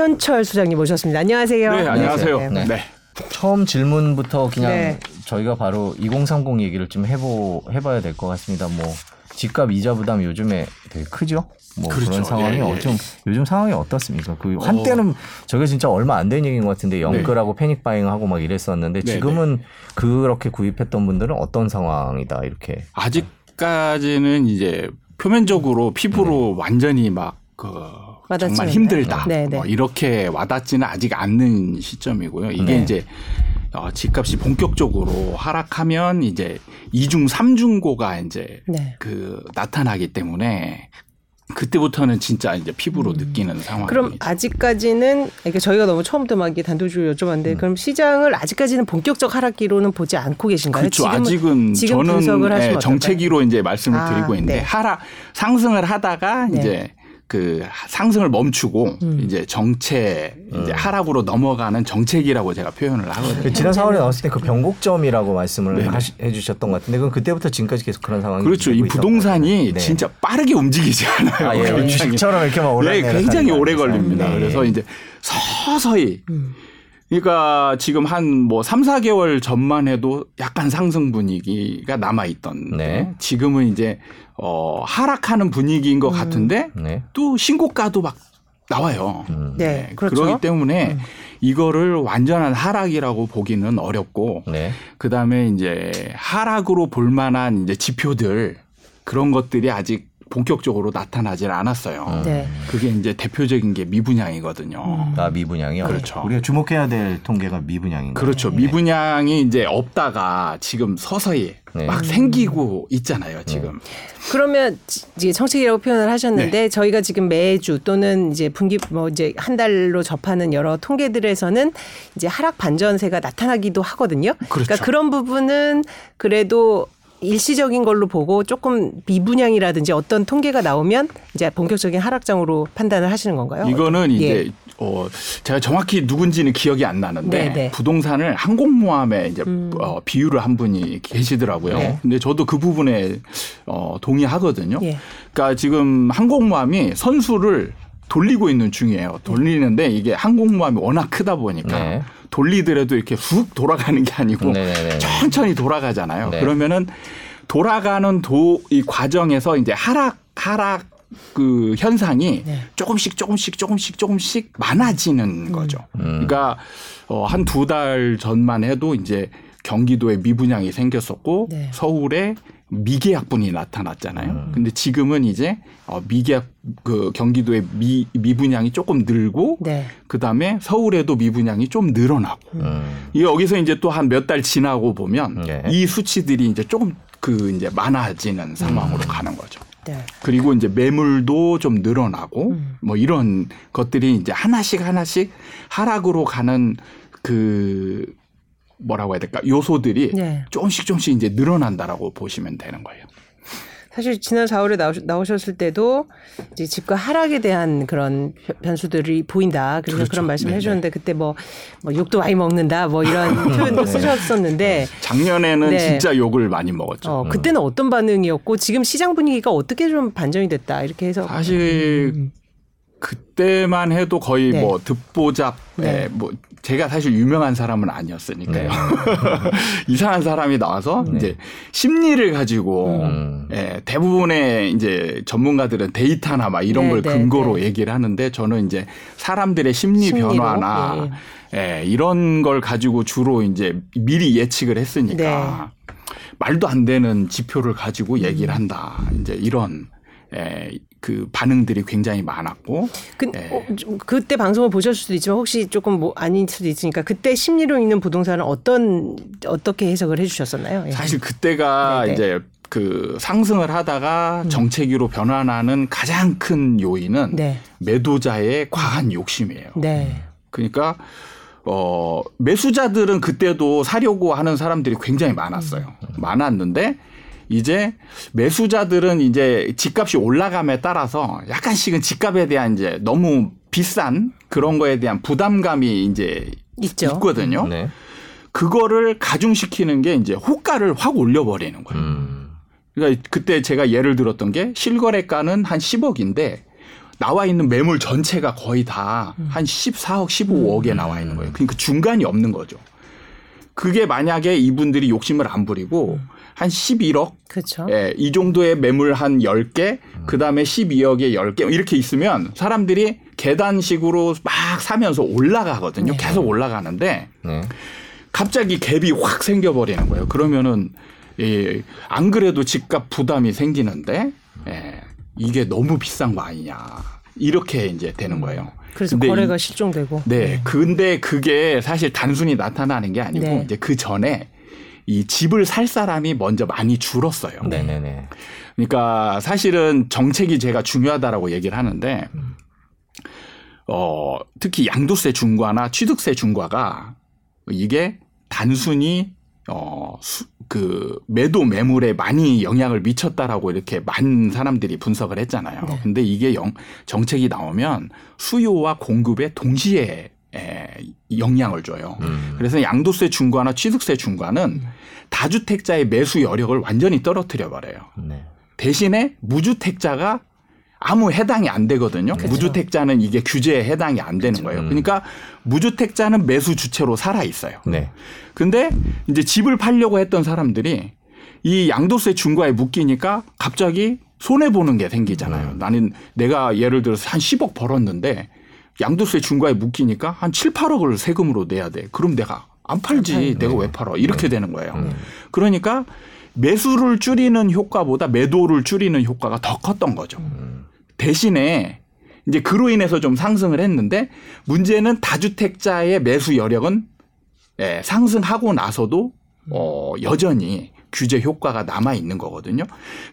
이현철 수장님 모셨습니다. 안녕하세요. 네, 안녕하세요. 네. 네. 처음 질문부터 그냥 네. 저희가 바로 2030 얘기를 좀 해보 해봐야 될 것 같습니다. 뭐 집값 이자 부담 요즘에 되게 크죠. 뭐 그렇죠. 그런 상황이 예, 예. 좀 요즘 상황이 어떻습니까? 그 한때는 어. 저게 진짜 얼마 안 된 얘기인 것 같은데 영끌하고 네. 패닉 바잉하고 막 이랬었는데 네, 지금은 네. 그렇게 구입했던 분들은 어떤 상황이다 이렇게 아직까지는 이제 표면적으로 피부로 네. 완전히 막그 정말 힘들다. 네, 네. 뭐 이렇게 와닿지는 아직 않는 시점이고요. 이게 네. 이제 어, 집값이 본격적으로 하락하면 이제 이중 삼중고가 이제 네. 그 나타나기 때문에 그때부터는 진짜 이제 피부로 음. 느끼는 상황. 그럼 아직까지는 이게 저희가 너무 처음부터 막 단도직으로 여쭤봤는데 음. 그럼 시장을 아직까지는 본격적 하락기로는 보지 않고 계신가요? 그렇죠. 지금은, 아직은 지금 저는 네, 정체기로 이제 말씀을 아, 드리고 있는데 네. 하락 상승을 하다가 네. 이제 그 상승을 멈추고 음. 이제 정체 이제 음. 하락으로 넘어가는 정책이라고 제가 표현을 하거든요. 그 지난 4월에 나왔을 때 그 변곡점이라고 말씀을 하시, 해주셨던 것 같은데 그럼 그때부터 지금까지 계속 그런 상황이 그렇죠. 이 부동산이 네. 진짜 빠르게 움직이지 않아요. 아, 예. 주식처럼 이렇게 막 올라 네, 굉장히 오래 걸립니다. 네. 그래서 이제 서서히 음. 그러니까 지금 한 뭐 3, 4개월 전만 해도 약간 상승 분위기가 남아 있던 네. 지금은 이제 어 하락하는 분위기인 것 음. 같은데 네. 또 신고가도 막 나와요. 음. 네, 네. 그렇죠. 그렇기 때문에 음. 이거를 완전한 하락이라고 보기는 어렵고 네. 그다음에 이제 하락으로 볼 만한 이제 지표들 그런 것들이 아직 본격적으로 나타나질 않았어요. 음. 네. 그게 이제 대표적인 게 미분양이거든요. 음. 아 미분양이요. 그렇죠. 우리가 주목해야 될 통계가 미분양인 거죠. 그렇죠. 네. 미분양이 이제 없다가 지금 서서히 네. 막 생기고 있잖아요. 지금. 네. 그러면 이제 정책이라고 표현을 하셨는데 네. 저희가 지금 매주 또는 이제 분기 뭐 이제 한 달로 접하는 여러 통계들에서는 이제 하락 반전세가 나타나기도 하거든요. 그러니까 그렇죠. 그러니까 그런 부분은 그래도 일시적인 걸로 보고 조금 미분양이라든지 어떤 통계가 나오면 이제 본격적인 하락장으로 판단을 하시는 건가요? 이거는 이제 예. 어 제가 정확히 누군지는 기억이 안 나는데 네네. 네. 부동산을 항공모함에 이제 음. 어, 비유를 한 분이 계시더라고요. 네. 근데 저도 그 부분에 어 동의하거든요. 예. 그러니까 지금 항공모함이 선수를 돌리고 있는 중이에요. 돌리는데 이게 항공모함이 워낙 크다 보니까 네. 돌리더라도 이렇게 훅 돌아가는 게 아니고 네네네. 네, 네. 천천히 돌아가잖아요. 네. 그러면은 돌아가는 도 이 과정에서 이제 하락 하락 그 현상이 네. 조금씩 조금씩 조금씩 조금씩 많아지는 음. 거죠. 음. 그러니까 어, 한 두 달 전만 해도 이제 경기도에 미분양이 생겼었고 네. 서울에 미계약분이 나타났잖아요. 음. 근데 지금은 이제 어 미계약 그 경기도의 미 미분양이 조금 늘고 네. 그다음에 서울에도 미분양이 좀 늘어나고 음. 이 여기서 이제 또 한 몇 달 지나고 보면 네. 이 수치들이 이제 조금 그 이제 많아지는 상황으로 음. 가는 거죠. 네. 그리고 이제 매물도 좀 늘어나고 음. 뭐 이런 것들이 이제 하나씩 하나씩 하락으로 가는 그 뭐라고 해야 될까 요소들이 네. 조금씩 조금씩 이제 늘어난다라고 보시면 되는 거예요. 사실 지난 4월에 나오셨, 을 때도 이제 집값 하락에 대한 그런 변수들이 보인다. 그래서 그렇죠. 그런 말씀을 해주셨는데 그때 뭐, 뭐 욕도 많이 먹는다 뭐 이런 표현도 네. 쓰셨었는데 작년에는 네. 진짜 욕을 많이 먹었죠. 어, 그때는 어떤 반응이었고 지금 시장 분위기가 어떻게 좀 반전이 됐다 이렇게 해서 사실 음. 그때만 해도 거의 네. 뭐 듣보잡, 네. 예, 뭐 제가 사실 유명한 사람은 아니었으니까요. 네. 이상한 사람이 나와서 네. 이제 심리를 가지고 음. 예, 대부분의 이제 전문가들은 데이터나 막 이런 네, 걸 네, 근거로 네. 얘기를 하는데 저는 이제 사람들의 심리 심리로? 변화나 예. 예, 이런 걸 가지고 주로 이제 미리 예측을 했으니까 말도 안 되는 지표를 가지고 얘기를 음. 한다. 이제 이런 예, 그 반응들이 굉장히 많았고. 그, 예. 어, 그때 방송을 보셨을 수도 있지만 혹시 조금 뭐 아닐 수도 있으니까 그때 심리로 있는 부동산은 어떤 어떻게 해석을 해주셨었나요? 예. 사실 그때가 네네. 이제 그 상승을 하다가 음. 정체기로 변환하는 가장 큰 요인은 네. 매도자의 과한 욕심이에요. 네. 그러니까 어 매수자들은 그때도 사려고 하는 사람들이 굉장히 많았어요. 음. 많았는데 이제 매수자들은 이제 집값이 올라감에 따라서 약간씩은 집값에 대한 이제 너무 비싼 그런 거에 대한 부담감이 이제 있죠. 있거든요. 네. 그거를 가중시키는 게 이제 호가를 확 올려버리는 거예요. 음. 그러니까 그때 제가 예를 들었던 게 실거래가는 한 10억인데 나와 있는 매물 전체가 거의 다한 14억, 15억에 나와 있는 거예요. 그러니까 중간이 없는 거죠. 그게 만약에 이분들이 욕심을 안 부리고 한 11억. 그렇죠. 예, 이 정도의 매물 한 10개, 그다음에 12억에 10개 이렇게 있으면 사람들이 계단식으로 막 사면서 올라가거든요. 네. 계속 올라가는데 네. 갑자기 갭이 확 생겨 버리는 거예요. 그러면은 예, 안 그래도 집값 부담이 생기는데 예, 이게 너무 비싼 거 아니냐. 이렇게 이제 되는 거예요. 그래서 거래가 실종되고. 네. 네. 근데 그게 사실 단순히 나타나는 게 아니고 네. 이제 그 전에 이 집을 살 사람이 먼저 많이 줄었어요. 네네네. 그러니까 사실은 정책이 제가 중요하다라고 얘기를 하는데 어, 특히 양도세 중과나 취득세 중과가 이게 단순히 어, 수, 그 매도 매물에 많이 영향을 미쳤다라고 이렇게 많은 사람들이 분석을 했잖아요. 네. 근데 이게 영, 정책이 나오면 수요와 공급에 동시에 에, 영향을 줘요. 음. 그래서 양도세 중과나 취득세 중과는 음. 다주택자의 매수 여력을 완전히 떨어뜨려 버려요. 네. 대신에 무주택자가 아무 해당이 안 되거든요. 그렇죠. 무주택자는 이게 규제에 해당이 안 되는 그렇죠. 거예요. 음. 그러니까 무주택자는 매수 주체로 살아 있어요. 네. 근데 이제 집을 팔려고 했던 사람들이 이 양도세 중과에 묶이니까 갑자기 손해 보는 게 생기잖아요. 음. 나는 내가 예를 들어서 한 10억 벌었는데 양도세 중과에 묶이니까 한 7, 8억을 세금으로 내야 돼. 그럼 내가 안 팔지. 내가 왜 팔아? 이렇게 네. 되는 거예요. 음. 그러니까 매수를 줄이는 효과보다 매도를 줄이는 효과가 더 컸던 거죠. 음. 대신에 이제 그로 인해서 좀 상승을 했는데 문제는 다주택자의 매수 여력은 예, 상승하고 나서도 어, 여전히 규제 효과가 남아 있는 거거든요.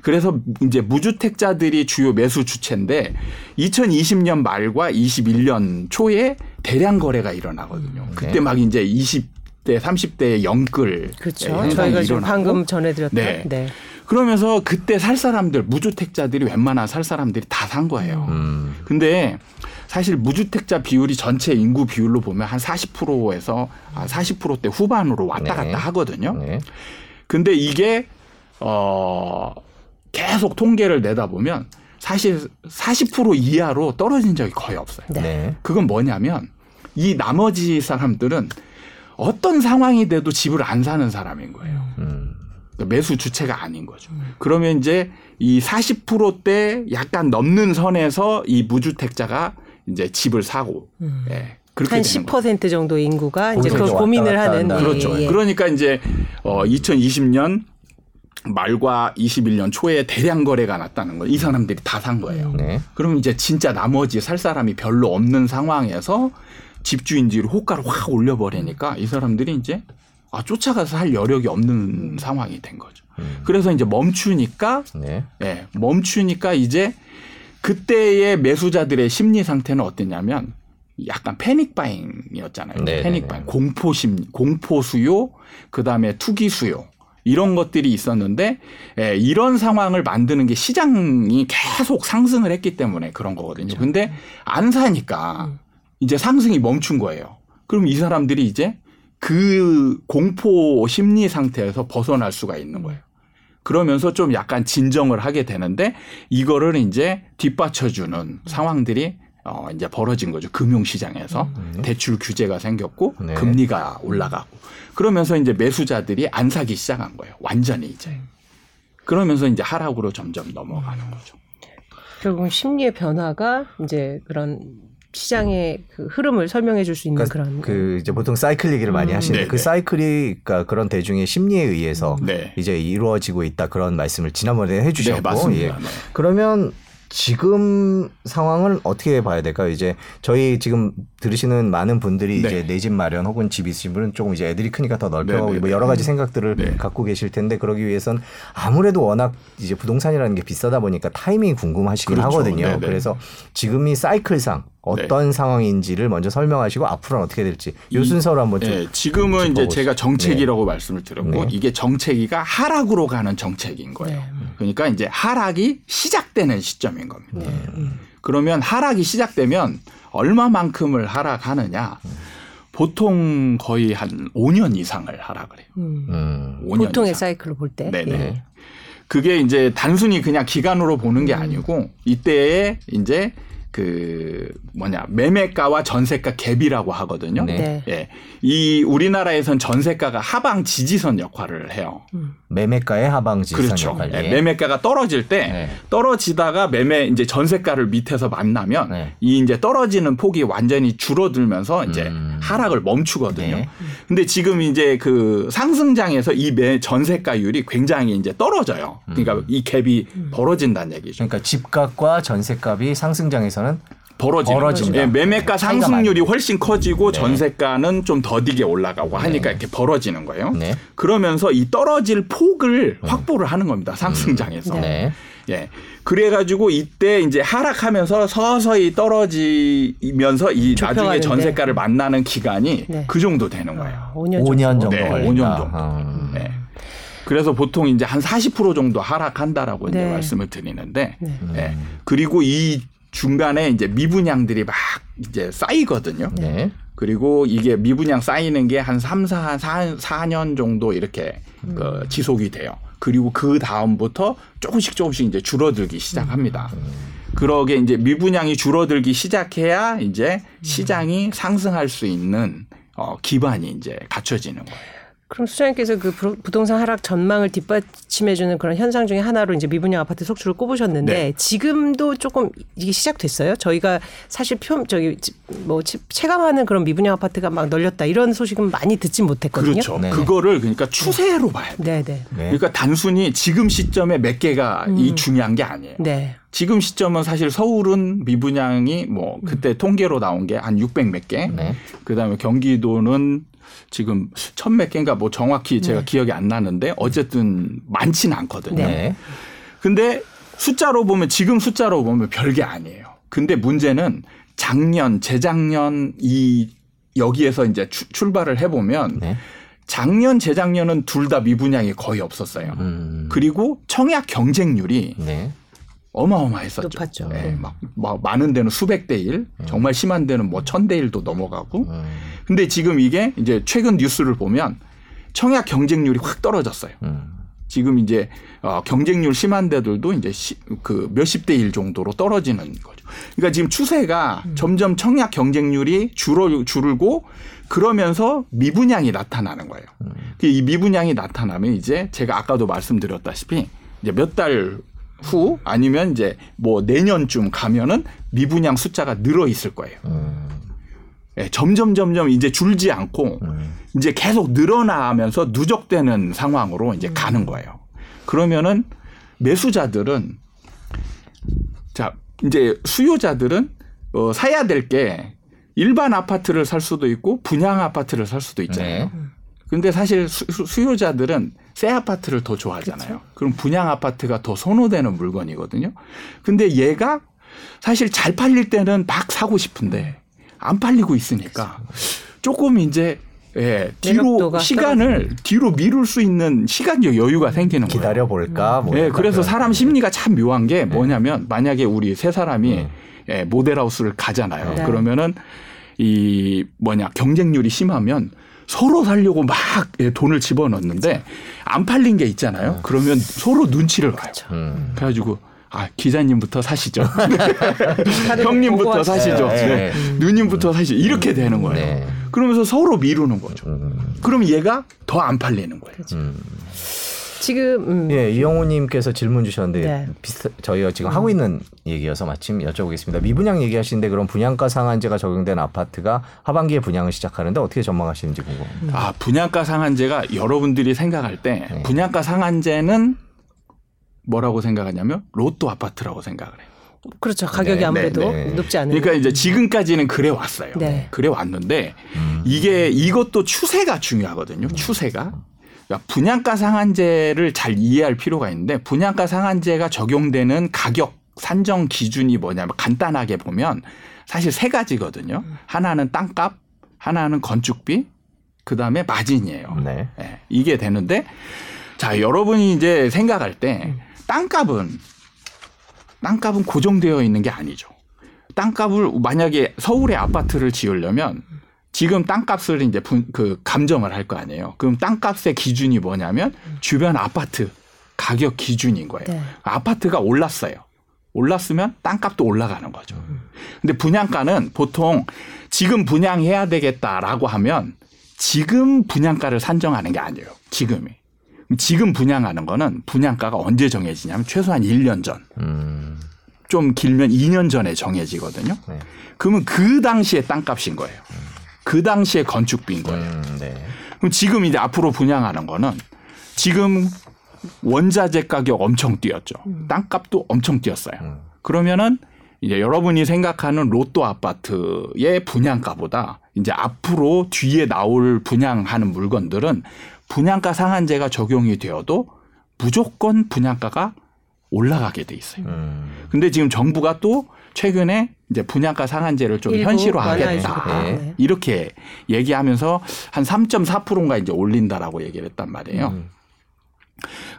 그래서 이제 무주택자들이 주요 매수 주체인데 2020년 말과 21년 초에 대량 거래가 일어나거든요. 그때 네. 막 이제 20대, 30대의 영끌 그렇죠. 저희가 지금 방금 전해드렸던. 네. 네. 그러면서 그때 살 사람들 무주택자들이 웬만한 살 사람들이 다 산 거예요. 음. 근데 사실 무주택자 비율이 전체 인구 비율로 보면 한 40%에서 40%대 후반으로 왔다 갔다 네. 하거든요. 네. 근데 이게 어 계속 통계를 내다 보면 사실 40% 이하로 떨어진 적이 거의 없어요. 네. 그건 뭐냐면 이 나머지 사람들은 어떤 상황이 돼도 집을 안 사는 사람인 거예요. 음. 그러니까 매수 주체가 아닌 거죠. 음. 그러면 이제 이 40%대 약간 넘는 선에서 이 무주택자가 이제 집을 사고 음. 예. 그렇게 한10% 정도 인구가 이제 그걸 고민을 하는 그렇죠. 예, 예. 그러니까 이제 어 2020년 말과 21년 초에 대량 거래가 났다는 거예요. 이 사람들이 다 산 거예요. 음. 네. 그럼 이제 진짜 나머지 살 사람이 별로 없는 상황에서 집주인들이 호가를 확 올려버리니까 이 사람들이 이제 아, 쫓아가서 할 여력이 없는 상황이 된 거죠. 음. 그래서 이제 멈추니까, 네. 네. 멈추니까 이제 그때의 매수자들의 심리 상태는 어땠냐면 약간 패닉 바잉이었잖아요. 네, 패닉 네, 바잉, 네. 공포 심, 공포 수요, 그 다음에 투기 수요. 이런 것들이 있었는데 예, 이런 상황을 만드는 게 시장이 계속 상승을 했기 때문에 그런 거거든요. 그렇죠. 근데 안 사니까 음. 이제 상승이 멈춘 거예요. 그럼 이 사람들이 이제 그 공포 심리 상태에서 벗어날 수가 있는 거예요. 그러면서 좀 약간 진정을 하게 되는데 이거를 이제 뒷받쳐주는 상황들이 어 이제 벌어진 거죠. 금융시장에서 음. 대출 규제가 생겼고 네. 금리가 올라가고 그러면서 이제 매수자들이 안 사기 시작한 거예요. 완전히 이제 그러면서 이제 하락으로 점점 넘어가는 거죠. 결국 심리의 변화가 이제 그런 시장의 그 흐름을 설명해 줄 수 있는 그러니까 그런 그 이제 보통 사이클 얘기를 음. 많이 하시는데 그 사이클이 그러니까 그런 대중의 심리에 의해서 네. 이제 이루어지고 있다 그런 말씀을 지난번에 해 주셨고 네, 예. 네. 그러면 지금 상황을 어떻게 봐야 될까요? 이제 저희 지금 들으시는 많은 분들이 네. 이제 내 집 마련 혹은 집 있으신 분은 조금 이제 애들이 크니까 더 넓혀가고 네, 네, 뭐 여러 가지 네. 생각들을 네. 갖고 계실 텐데 그러기 위해선 아무래도 워낙 이제 부동산이라는 게 비싸다 보니까 타이밍이 궁금하시긴 그렇죠. 하거든요. 네네. 그래서 지금이 사이클상 어떤 네. 상황인지를 먼저 설명하시고 앞으로는 어떻게 될지 이 순서로 한번 좀 네, 지금은 이제 제가 정책이라고 네. 말씀을 드렸고 네. 이게 정책이가 하락으로 가는 정책인 거예요. 네. 그러니까 이제 하락이 시작되는 시점인 겁니다. 네. 그러면 하락이 시작되면 얼마만큼을 하락하느냐? 보통 거의 한 5년 이상을 하락을 해요. 음. 5년 보통의 이상. 사이클로 볼 때. 네네. 네. 그게 이제 단순히 그냥 기간으로 보는 게 음. 아니고 이때에 이제 그 뭐냐 매매가와 전세가 갭이라고 하거든요. 네. 예. 이 우리나라에선 전세가가 하방 지지선 역할을 해요. 음. 매매가의 하방 지지선 그렇죠. 역할. 예. 매매가가 떨어질 때 네. 떨어지다가 매매 이제 전세가를 밑에서 만나면 네. 이 이제 떨어지는 폭이 완전히 줄어들면서 이제 음. 하락을 멈추거든요. 네. 근데 지금 이제 그 상승장에서 이 매 전세가율이 굉장히 이제 떨어져요. 그러니까 음. 이 갭이 음. 벌어진다는 얘기죠. 그러니까 집값과 전세값이 상승장에서 상승에서는 벌어지는 벌어집니다. 예, 매매가 상승률이 훨씬 커지고 네. 전세가는 좀 더디게 올라가고 하니까 네. 이렇게 벌어지는 거예요. 네. 그러면서 이 떨어질 폭을 음. 확보를 하는 겁니다. 상승장에서. 음. 네. 예. 그래가지고 이때 이제 하락하면서 서서히 떨어지면서 이 나중에 전세가를 만나는 기간이 네. 그 정도 되는 거예요. 아, 5년 정도. 5년 정도. 네, 5년 정도. 아. 네. 그래서 보통 이제 한 40% 정도 하락한다라고 이제 네. 말씀을 드리는데, 네. 네. 그리고 이 중간에 이제 미분양들이 막 이제 쌓이거든요. 네. 그리고 이게 미분양 쌓이는 게한 3, 4, 4, 4년 정도 이렇게 음. 그 지속이 돼요. 그리고 그 다음부터 조금씩 조금씩 이제 줄어들기 시작합니다. 음. 그러게 이제 미분양이 줄어들기 시작해야 이제 시장이 상승할 수 있는 어, 기반이 이제 갖춰지는 거예요. 그럼 수장님께서 그 부동산 하락 전망을 뒷받침해주는 그런 현상 중에 하나로 이제 미분양 아파트 속출을 꼽으셨는데 네. 지금도 조금 이게 시작됐어요. 저희가 사실 표 저기 뭐 체감하는 그런 미분양 아파트가 막 널렸다 이런 소식은 많이 듣지 못했거든요. 그렇죠. 네 그거를 그러니까 추세로 봐야 돼요. 네, 네. 그러니까 단순히 지금 시점에 몇 개가 음. 이 중요한 게 아니에요. 네. 지금 시점은 사실 서울은 미분양이 뭐 그때 음. 통계로 나온 게 한 600 몇 개. 네. 그다음에 경기도는 지금 천 몇 개인가 뭐 정확히 제가 네. 기억이 안 나는데 어쨌든 많지는 않거든요. 네. 근데 숫자로 보면 지금 숫자로 보면 별게 아니에요. 근데 문제는 작년, 재작년 이 여기에서 이제 출발을 해보면 네. 작년, 재작년은 둘 다 미분양이 거의 없었어요. 음. 그리고 청약 경쟁률이 네. 어마어마했었죠. 높았죠. 네, 막, 막 많은 데는 수백 대 일, 음. 정말 심한 데는 뭐 천 대 일도 넘어가고. 음. 근데 지금 이게 이제 최근 뉴스를 보면 청약 경쟁률이 확 떨어졌어요. 음. 지금 이제 어, 경쟁률 심한 데들도 이제 시, 그 몇십 대 일 정도로 떨어지는 거죠. 그러니까 지금 추세가 음. 점점 청약 경쟁률이 줄어 줄고 그러면서 미분양이 나타나는 거예요. 음. 이 미분양이 나타나면 이제 제가 아까도 말씀드렸다시피 이제 몇 달 후 아니면 이제 뭐 내년쯤 가면은 미분양 숫자가 늘어 있을 거예요. 음. 예, 점점 점점 이제 줄지 않고 음. 이제 계속 늘어나면서 누적되는 상황으로 이제 음. 가는 거예요. 그러면은 매수자들은 자 이제 수요자들은 어, 사야 될 게 일반 아파트를 살 수도 있고 분양 아파트를 살 수도 있잖아요. 네. 근데 사실 수, 요자들은 새 아파트를 더 좋아하잖아요. 그렇죠. 그럼 분양 아파트가 더 선호되는 물건이거든요. 근데 얘가 사실 잘 팔릴 때는 막 사고 싶은데 안 팔리고 있으니까 조금 이제 예, 뒤로 시간을 떨어지네. 뒤로 미룰 수 있는 시간적 여유가 생기는 거예요. 기다려 볼까? 뭐 예, 그래서 사람 심리가 참 묘한 게 뭐냐면 만약에 우리 세 사람이 음. 예, 모델하우스를 가잖아요. 네. 그러면은 이 뭐냐 경쟁률이 심하면 서로 살려고 막 예, 돈을 집어넣는데 안 팔린 게 있잖아요. 음. 그러면 서로 눈치를 봐요. 그렇죠. 음. 그래가지고 아 기자님부터 사시죠. 형님부터 사시죠. 네. 네. 음. 누님부터 사시죠. 이렇게 되는 거예요. 네. 그러면서 서로 미루는 거죠. 음. 그럼 얘가 더 안 팔리는 거예요. 음. 지금 음. 예 이영호님께서 질문 주셨는데 네. 비슷 저희가 지금 음. 하고 있는 얘기여서 마침 여쭤보겠습니다. 미분양 얘기하시는데 그럼 분양가 상한제가 적용된 아파트가 하반기에 분양을 시작하는데 어떻게 전망하시는지 궁금합니다. 음. 아 분양가 상한제가 여러분들이 생각할 때 네. 분양가 상한제는 뭐라고 생각하냐면 로또 아파트라고 생각을 해요. 그렇죠. 가격이 네, 아무래도 네, 네. 높지 않은. 그러니까 이제 지금까지는 그래 왔어요. 네. 그래 왔는데 음. 이게 이것도 추세가 중요하거든요. 추세가. 그러니까 분양가 상한제를 잘 이해할 필요가 있는데 분양가 상한제가 적용되는 가격 산정 기준이 뭐냐면 간단하게 보면 사실 세 가지거든요. 하나는 땅값, 하나는 건축비, 그 다음에 마진이에요. 네. 네. 이게 되는데 자 여러분이 이제 생각할 때 땅값은 땅값은 고정되어 있는 게 아니죠. 땅값을 만약에 서울에 아파트를 지으려면 지금 땅값을 이제 그 감정을 할 거 아니에요. 그럼 땅값의 기준이 뭐냐면 주변 아파트 가격 기준인 거예요. 네. 아파트가 올랐어요. 올랐으면 땅값도 올라가는 거죠. 근데 분양가는 보통 지금 분양해야 되겠다라고 하면 지금 분양가를 산정하는 게 아니에요. 지금이. 지금 분양하는 거는 분양가가 언제 정해지냐면 최소한 1년 전. 음. 좀 길면 2년 전에 정해지거든요. 네. 그러면 그 당시에 땅값인 거예요. 그 당시에 건축비인 거예요. 음, 네. 그럼 지금 이제 앞으로 분양하는 거는 지금 원자재 가격 엄청 뛰었죠. 음. 땅값도 엄청 뛰었어요. 음. 그러면은 이제 여러분이 생각하는 로또 아파트의 분양가보다 이제 앞으로 뒤에 나올 분양하는 물건들은 분양가 상한제가 적용이 되어도 무조건 분양가가 올라가게 돼 있어요. 음. 근데 지금 정부가 또 최근에 이제 분양가 상한제를 좀 현실화하겠다 네. 이렇게 얘기하면서 한 3.4%인가 이제 올린다라고 얘기를 했단 말이에요. 음.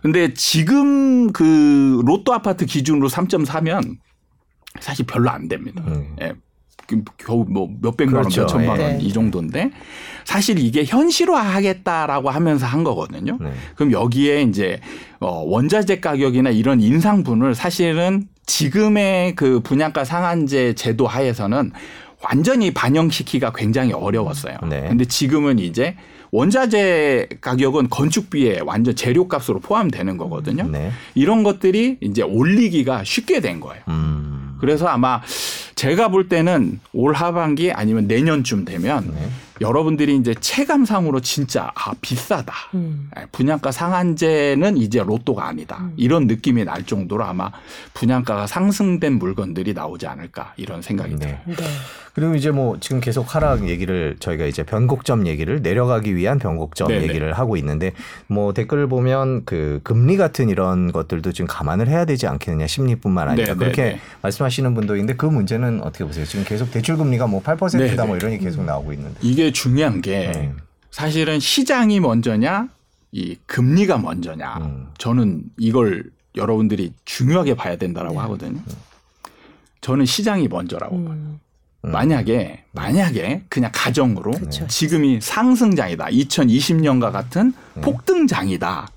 근데 지금 그 로또 아파트 기준으로 3.4면 사실 별로 안 됩니다. 음. 예. 그 겨우 뭐 몇백만 그렇죠. 원, 몇천만 원이 네. 정도인데 사실 이게 현실화하겠다라고 하면서 한 거거든요. 네. 그럼 여기에 이제 어 원자재 가격이나 이런 인상분을 사실은 지금의 그 분양가 상한제 제도 하에서는 완전히 반영시키기가 굉장히 어려웠어요. 네. 근데 지금은 이제 원자재 가격은 건축비에 완전 재료값으로 포함되는 거거든요. 네. 이런 것들이 이제 올리기가 쉽게 된 거예요. 음. 그래서 아마 제가 볼 때는 올 하반기 아니면 내년쯤 되면 네. 여러분들이 이제 체감상으로 진짜 아 비싸다. 음. 예, 분양가 상한제는 이제 로또가 아니다. 음. 이런 느낌이 날 정도로 아마 분양가가 상승된 물건들이 나오지 않을까 이런 생각이 네. 듭니다. 네. 그리고 이제 뭐 지금 계속 하락 얘기를 저희가 이제 변곡점 얘기를 내려가기 위한 변곡점 네네. 얘기를 하고 있는데 뭐 댓글을 보면 그 금리 같은 이런 것들도 지금 감안을 해야 되지 않겠느냐 심리뿐만 아니라 네네네. 그렇게 말씀하시는 분도 있는데 그 문제는 어떻게 보세요? 지금 계속 대출 금리가 뭐 8%다 네네. 뭐 이런 게 계속 나오고 있는데 이게 중요한 게 네. 사실은 시장이 먼저냐 이 금리가 먼저냐 음. 저는 이걸 여러분들이 중요하게 봐야 된다라고 네. 하거든요. 저는 시장이 먼저라고 음. 봐요. 음. 만약에 만약에 그냥 가정으로 그쵸. 지금이 상승장이다. 2020년과 같은 음. 폭등장이다.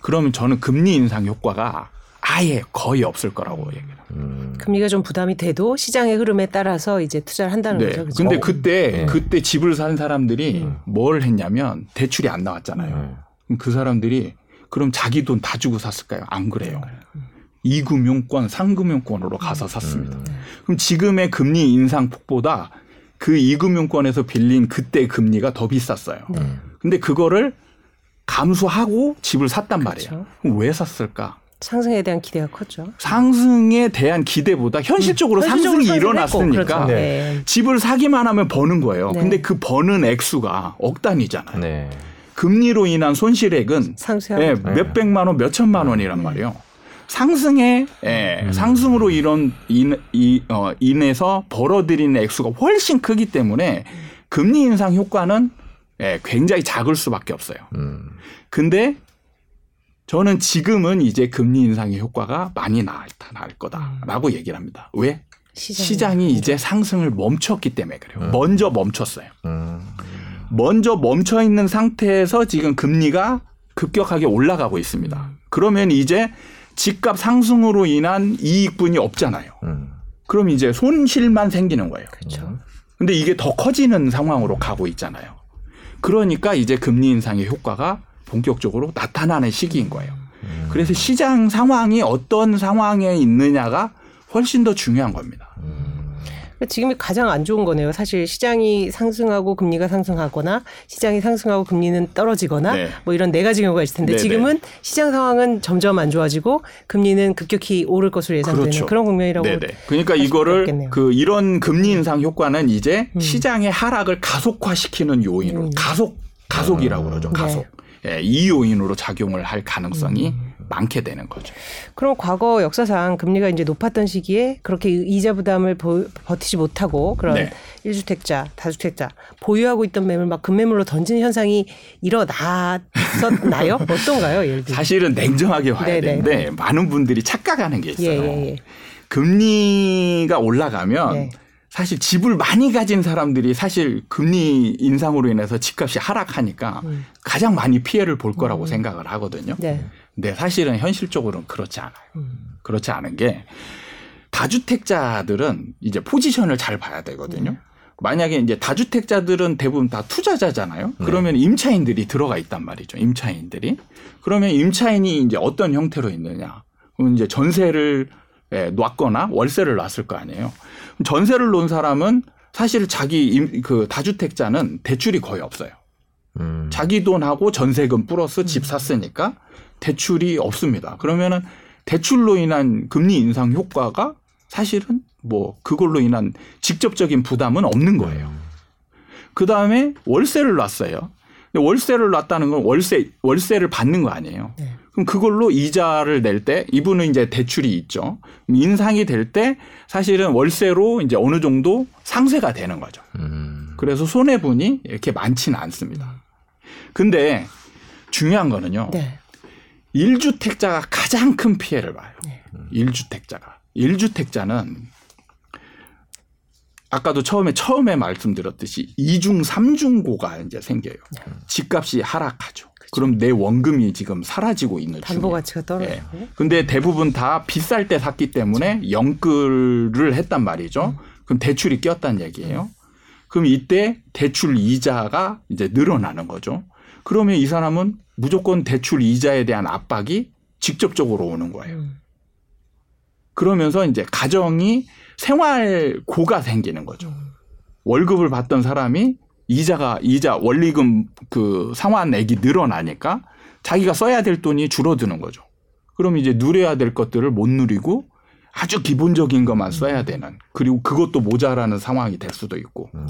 그러면 저는 금리 인상 효과가 아예 거의 없을 거라고 얘기해요. 음. 금리가 좀 부담이 돼도 시장의 흐름에 따라서 이제 투자를 한다는 네. 거죠. 그렇죠? 근데 그때 네. 그때 집을 산 사람들이 음. 뭘 했냐면 대출이 안 나왔잖아요. 음. 그럼 그 사람들이 그럼 자기 돈 다 주고 샀을까요? 안 그래요. 음. 이금융권, 상금융권으로 가서 음. 샀습니다. 음. 그럼 지금의 금리 인상 폭보다 그 이금융권에서 빌린 그때 금리가 더 비쌌어요. 네. 근데 그거를 감수하고 집을 샀단 그렇죠. 말이에요. 그럼 왜 샀을까? 상승에 대한 기대가 컸죠. 상승에 대한 기대보다 현실적으로 음, 상승이 일어났으니까 그렇죠. 네. 집을 사기만 하면 버는 거예요. 네. 근데 그 버는 액수가 억 단위잖아요. 네. 금리로 인한 손실액은 네, 몇 백만 원, 몇 천만 원이란 네. 말이에요. 상승에 예, 음. 상승으로 이런 인, 이, 어, 인해서 벌어들이는 액수가 훨씬 크기 때문에 금리 인상 효과는 예, 굉장히 작을 수밖에 없어요. 음. 근데 저는 지금은 이제 금리 인상의 효과가 많이 나타날 거다라고 음. 얘기를 합니다. 왜? 시장이, 시장이 이제 상승을 멈췄기 때문에 그래요. 음. 먼저 멈췄어요. 음. 먼저 멈춰 있는 상태에서 지금 금리가 급격하게 올라가고 있습니다. 음. 그러면 이제 집값 상승으로 인한 이익분이 없잖아요. 음. 그럼 이제 손실만 생기는 거예요. 그렇죠. 근데 이게 더 커지는 상황으로 가고 있잖아요. 그러니까 이제 금리 인상의 효과가 본격적으로 나타나는 시기인 거예요. 음. 그래서 시장 상황이 어떤 상황에 있느냐가 훨씬 더 중요한 겁니다. 음. 지금이 가장 안 좋은 거네요. 사실 시장이 상승하고 금리가 상승하거나 시장이 상승하고 금리는 떨어지거나 네. 뭐 이런 네 가지 경우가 있을 텐데 네네. 지금은 네. 시장 상황은 점점 안 좋아지고 금리는 급격히 오를 것으로 예상되는 그렇죠. 그런 국면이라고. 네네. 그러니까 이거를 그 이런 금리 인상 효과는 이제 음. 시장의 하락을 가속화시키는 요인으로 음. 가속 가속이라고 그러죠. 가속. 네. 예, 이 요인으로 작용을 할 가능성이 음. 많게 되는 거죠. 그럼 과거 역사상 금리가 이제 높았던 시기에 그렇게 이자 부담을 보, 버티지 못하고 그런 네. 1주택자, 다주택자 보유하고 있던 매물 막 금매물로 던지는 현상이 일어났었나요? 어떤가요? 예를 들어 사실은 냉정하게 봐야 네네. 되는데 많은 분들이 착각하는 게 있어요. 예, 예, 예. 금리가 올라가면 네. 사실 집을 많이 가진 사람들이 사실 금리 인상으로 인해서 집값이 하락하니까 음. 가장 많이 피해를 볼 거라고 음. 생각을 하거든요. 네. 근데 사실은 현실적으로는 그렇지 않아요. 음. 그렇지 않은 게 다주택자들은 이제 포지션을 잘 봐야 되거든요. 네. 만약에 이제 다주택자들은 대부분 다 투자자잖아요. 네. 그러면 임차인들이 들어가 있단 말이죠. 임차인들이. 그러면 임차인이 이제 어떤 형태로 있느냐. 그럼 이제 전세를 예, 놨거나 월세를 놨을 거 아니에요. 전세를 놓은 사람은 사실 자기 임, 그 다주택자는 대출이 거의 없어요. 음. 자기 돈하고 전세금 플러스 집 샀으니까 대출이 없습니다. 그러면은 대출로 인한 금리 인상 효과가 사실은 뭐 그걸로 인한 직접적인 부담은 없는 거예요. 그 다음에 월세를 놨어요. 월세를 놨다는 건 월세 월세를 받는 거 아니에요. 네. 그럼 그걸로 이자를 낼 때 이분은 이제 대출이 있죠. 인상이 될 때 사실은 월세로 이제 어느 정도 상쇄가 되는 거죠. 음. 그래서 손해분이 이렇게 많지는 않습니다. 근데 중요한 거는요. 네. 1주택자가 가장 큰 피해를 봐요. 네. 1주택자가. 1주택자는 아까도 처음에 처음에 말씀드렸듯이 2중 3중고가 이제 생겨요. 네. 집값이 하락하죠. 그렇죠. 그럼 내 원금이 지금 사라지고 있는 담보 가치가. 네. 근데 대부분 다 비쌀 때 샀기 때문에. 영끌을 했단 말이죠. 음. 그럼 대출이 꼈다는 얘기예요. 음. 그럼 이때 대출 이자가 이제 늘어나는 거죠. 그러면 이 사람은 무조건 대출 이자에 대한 압박이 직접적으로 오는 거예요. 음. 그러면서 이제 가정이 생활고가 생기는 거죠. 음. 월급을 받던 사람이 이자가 이자 원리금 그 상환액이 늘어나니까 자기가 써야 될 돈이 줄어드는 거죠. 그럼 이제 누려야 될 것들을 못 누리고 아주 기본적인 것만 써야 되는 그리고 그것도 모자라는 상황이 될 수도 있고. 음.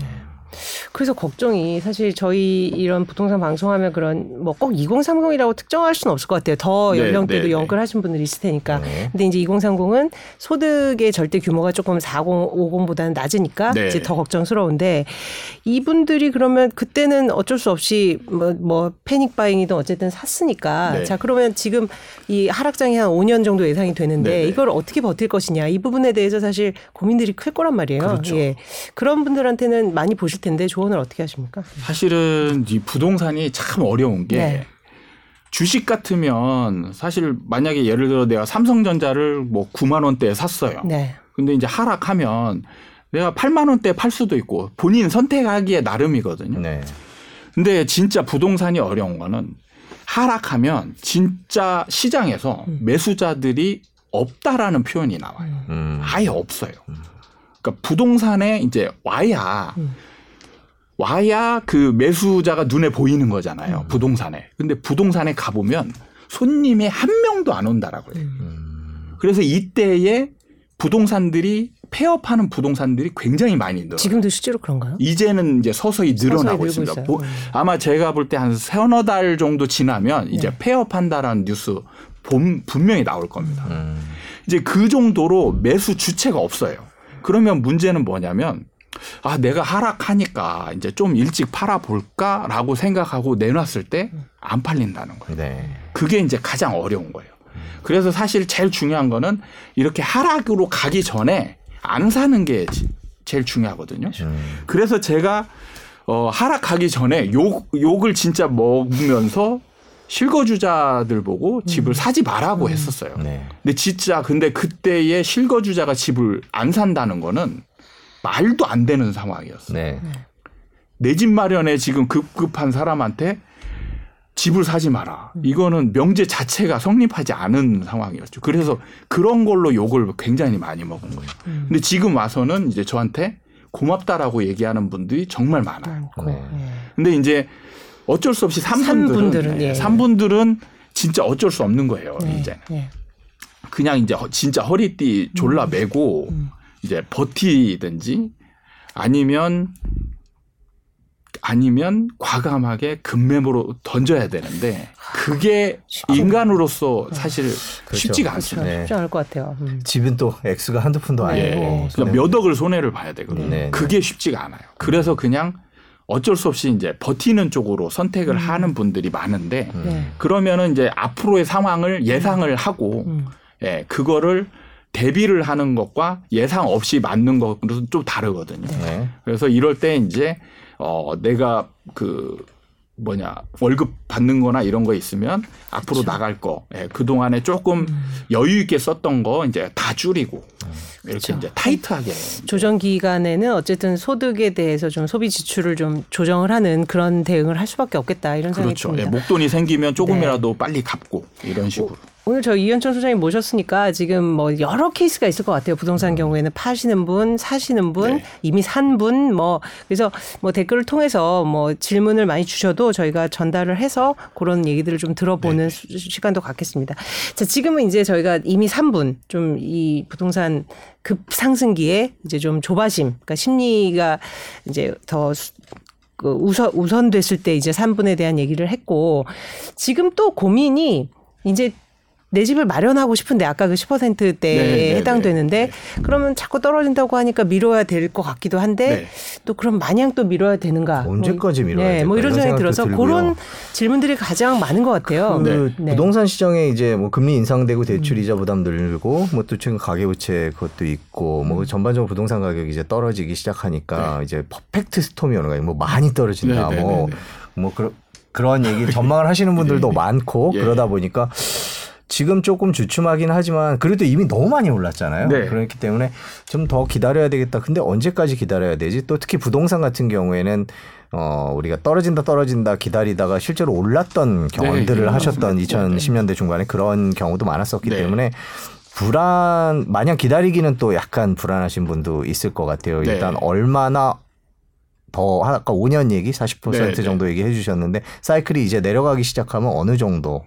그래서 걱정이 사실 저희 이런 부동산 방송하면 그런 뭐 꼭 2030이라고 특정할 수는 없을 것 같아요. 더 네, 연령대도 네, 네, 연끌하신 분들이 있을 테니까. 네. 근데 이제 2030은 소득의 절대 규모가 조금 40, 50보다는 낮으니까 네. 이제 더 걱정스러운데 이분들이 그러면 그때는 어쩔 수 없이 뭐, 뭐 패닉 바잉이든 어쨌든 샀으니까 네. 자 그러면 지금 이 하락장이 한 5년 정도 예상이 되는데 이걸 어떻게 버틸 것이냐 이 부분에 대해서 사실 고민들이 클 거란 말이에요. 그렇죠. 예. 그런 분들한테는 많이 보실 텐데 조언을 어떻게 하십니까? 사실은 이 부동산이 참 어려운 게 네. 주식 같으면 사실 만약에 예를 들어 내가 삼성전자를 뭐 9만 원대에 샀어요. 네. 근데 이제 하락하면 내가 8만 원대에 팔 수도 있고 본인 선택하기에 나름이거든요. 네. 근데 진짜 부동산이 어려운 거는 하락하면 진짜 시장에서 음. 매수자들이 없다라는 표현이 나와요. 음. 아예 없어요. 그러니까 부동산에 이제 와야 음. 와야 그 매수자가 눈에 보이는 거잖아요. 음. 부동산에. 근데 부동산에 가보면 손님이 한 명도 안 온다라고 해요. 음. 그래서 이때에 부동산들이 폐업하는 부동산들이 굉장히 많이 늘어요. 지금도 실제로 그런가요? 이제는 이제 서서히 늘어나고 서서히 있습니다. 보, 음. 아마 제가 볼 때 한 세너 달 정도 지나면 이제 네. 폐업한다라는 뉴스 본, 분명히 나올 겁니다. 음. 이제 그 정도로 매수 주체가 없어요. 그러면 문제는 뭐냐면 아, 내가 하락하니까 이제 좀 일찍 팔아볼까라고 생각하고 내놨을 때 안 팔린다는 거예요. 네. 그게 이제 가장 어려운 거예요. 그래서 사실 제일 중요한 거는 이렇게 하락으로 가기 전에 안 사는 게 제일 중요하거든요. 음. 그래서 제가 어, 하락하기 전에 욕, 욕을 진짜 먹으면서 실거주자들 보고 집을 음. 사지 말라고 음. 했었어요. 네. 근데 진짜 근데 그때의 실거주자가 집을 안 산다는 거는 말도 안 되는 상황이었어요. 네. 내 집 마련에 지금 급급한 사람한테 집을 사지 마라. 음. 이거는 명제 자체가 성립하지 않은 상황이었죠. 그래서 그런 걸로 욕을 굉장히 많이 먹은 거예요. 음. 근데 지금 와서는 이제 저한테 고맙다라고 얘기하는 분들이 정말 많아요. 네. 근데 이제 어쩔 수 없이 3분들은, 예. 3분들은 진짜 어쩔 수 없는 거예요. 네. 이제. 네. 그냥 이제 진짜 허리띠 졸라 매고 음. 이제 버티든지 아니면 아니면 과감하게 금매으로 던져야 되는데 그게 인간으로서 사실 그렇죠. 쉽지가 않습니다. 그렇죠. 쉽지 않을 것 같아요. 음. 집은 또 액수가 한두 푼도 아니고 네. 그러니까 몇 억을 손해를 봐야 되거든요. 네. 그게 쉽지가 않아요. 그래서 그냥 어쩔 수 없이 이제 버티는 쪽으로 선택을 음. 하는 분들이 많은데 음. 그러면은 이제 앞으로의 상황을 예상을 하고 음. 예, 그거를 대비를 하는 것과 예상 없이 맞는 것은 좀 다르거든요. 네. 그래서 이럴 때 이제 어 내가 그 뭐냐 월급 받는 거나 이런 거 있으면 앞으로 그렇죠. 나갈 거 예, 그동안에 조금 음. 여유 있게 썼던 거 이제 다 줄이고 이렇게 그렇죠. 이제 타이트하게 조정 기간에는 어쨌든 소득에 대해서 좀 소비 지출을 좀 조정을 하는 그런 대응을 할 수밖에 없겠다 이런 생각이 그렇죠. 듭니다. 예, 목돈이 생기면 조금이라도 네. 빨리 갚고 이런 식으로. 오 늘 저 이현철 소장님 모셨으니까 지금 뭐 여러 케이스가 있을 것 같아요. 부동산 경우에는 파시는 분, 사시는 분, 네. 이미 산 분, 뭐 그래서 뭐 댓글을 통해서 뭐 질문을 많이 주셔도 저희가 전달을 해서 그런 얘기들을 좀 들어보는 네. 시간도 갖겠습니다. 자, 지금은 이제 저희가 이미 산 분, 좀 이 부동산 급상승기에 이제 좀 조바심, 그러니까 심리가 이제 더 그 우선 우선됐을 때 이제 3분에 대한 얘기를 했고 지금 또 고민이 이제 내 집을 마련하고 싶은데 아까 그 10%대에 네, 네, 해당되는데 네, 네. 그러면 자꾸 떨어진다고 하니까 미뤄야 될 것 같기도 한데 네. 또 그럼 마냥 또 미뤄야 되는가? 언제까지 미뤄야 네, 뭐 이런 생각이 들어서 들고요. 그런 질문들이 가장 많은 것 같아요. 그 부동산 시장에 이제 뭐 금리 인상되고 대출 이자 부담 늘고 뭐 또 최근 가계부채 그것도 있고 뭐 음. 전반적으로 부동산 가격이 이제 떨어지기 시작하니까 이제 퍼펙트 스톰이 오는 거예요. 뭐 많이 떨어진다. 뭐뭐 뭐 그런 그런 얘기 전망을 하시는 분들도 많고 예. 그러다 보니까 지금 조금 주춤하긴 하지만 그래도 이미 너무 많이 올랐잖아요. 네. 그렇기 때문에 좀 더 기다려야 되겠다. 근데 언제까지 기다려야 되지? 또 특히 부동산 같은 경우에는 어 우리가 떨어진다 떨어진다 기다리다가 실제로 올랐던 경험들을 네, 하셨던 2010년대 중반에 그런 경우도 많았었기 네. 때문에 불안 마냥 기다리기는 또 약간 불안하신 분도 있을 것 같아요. 네. 일단 얼마나 더 아까 5년 얘기 40% 정도 얘기해 주셨는데 사이클이 이제 내려가기 시작하면 어느 정도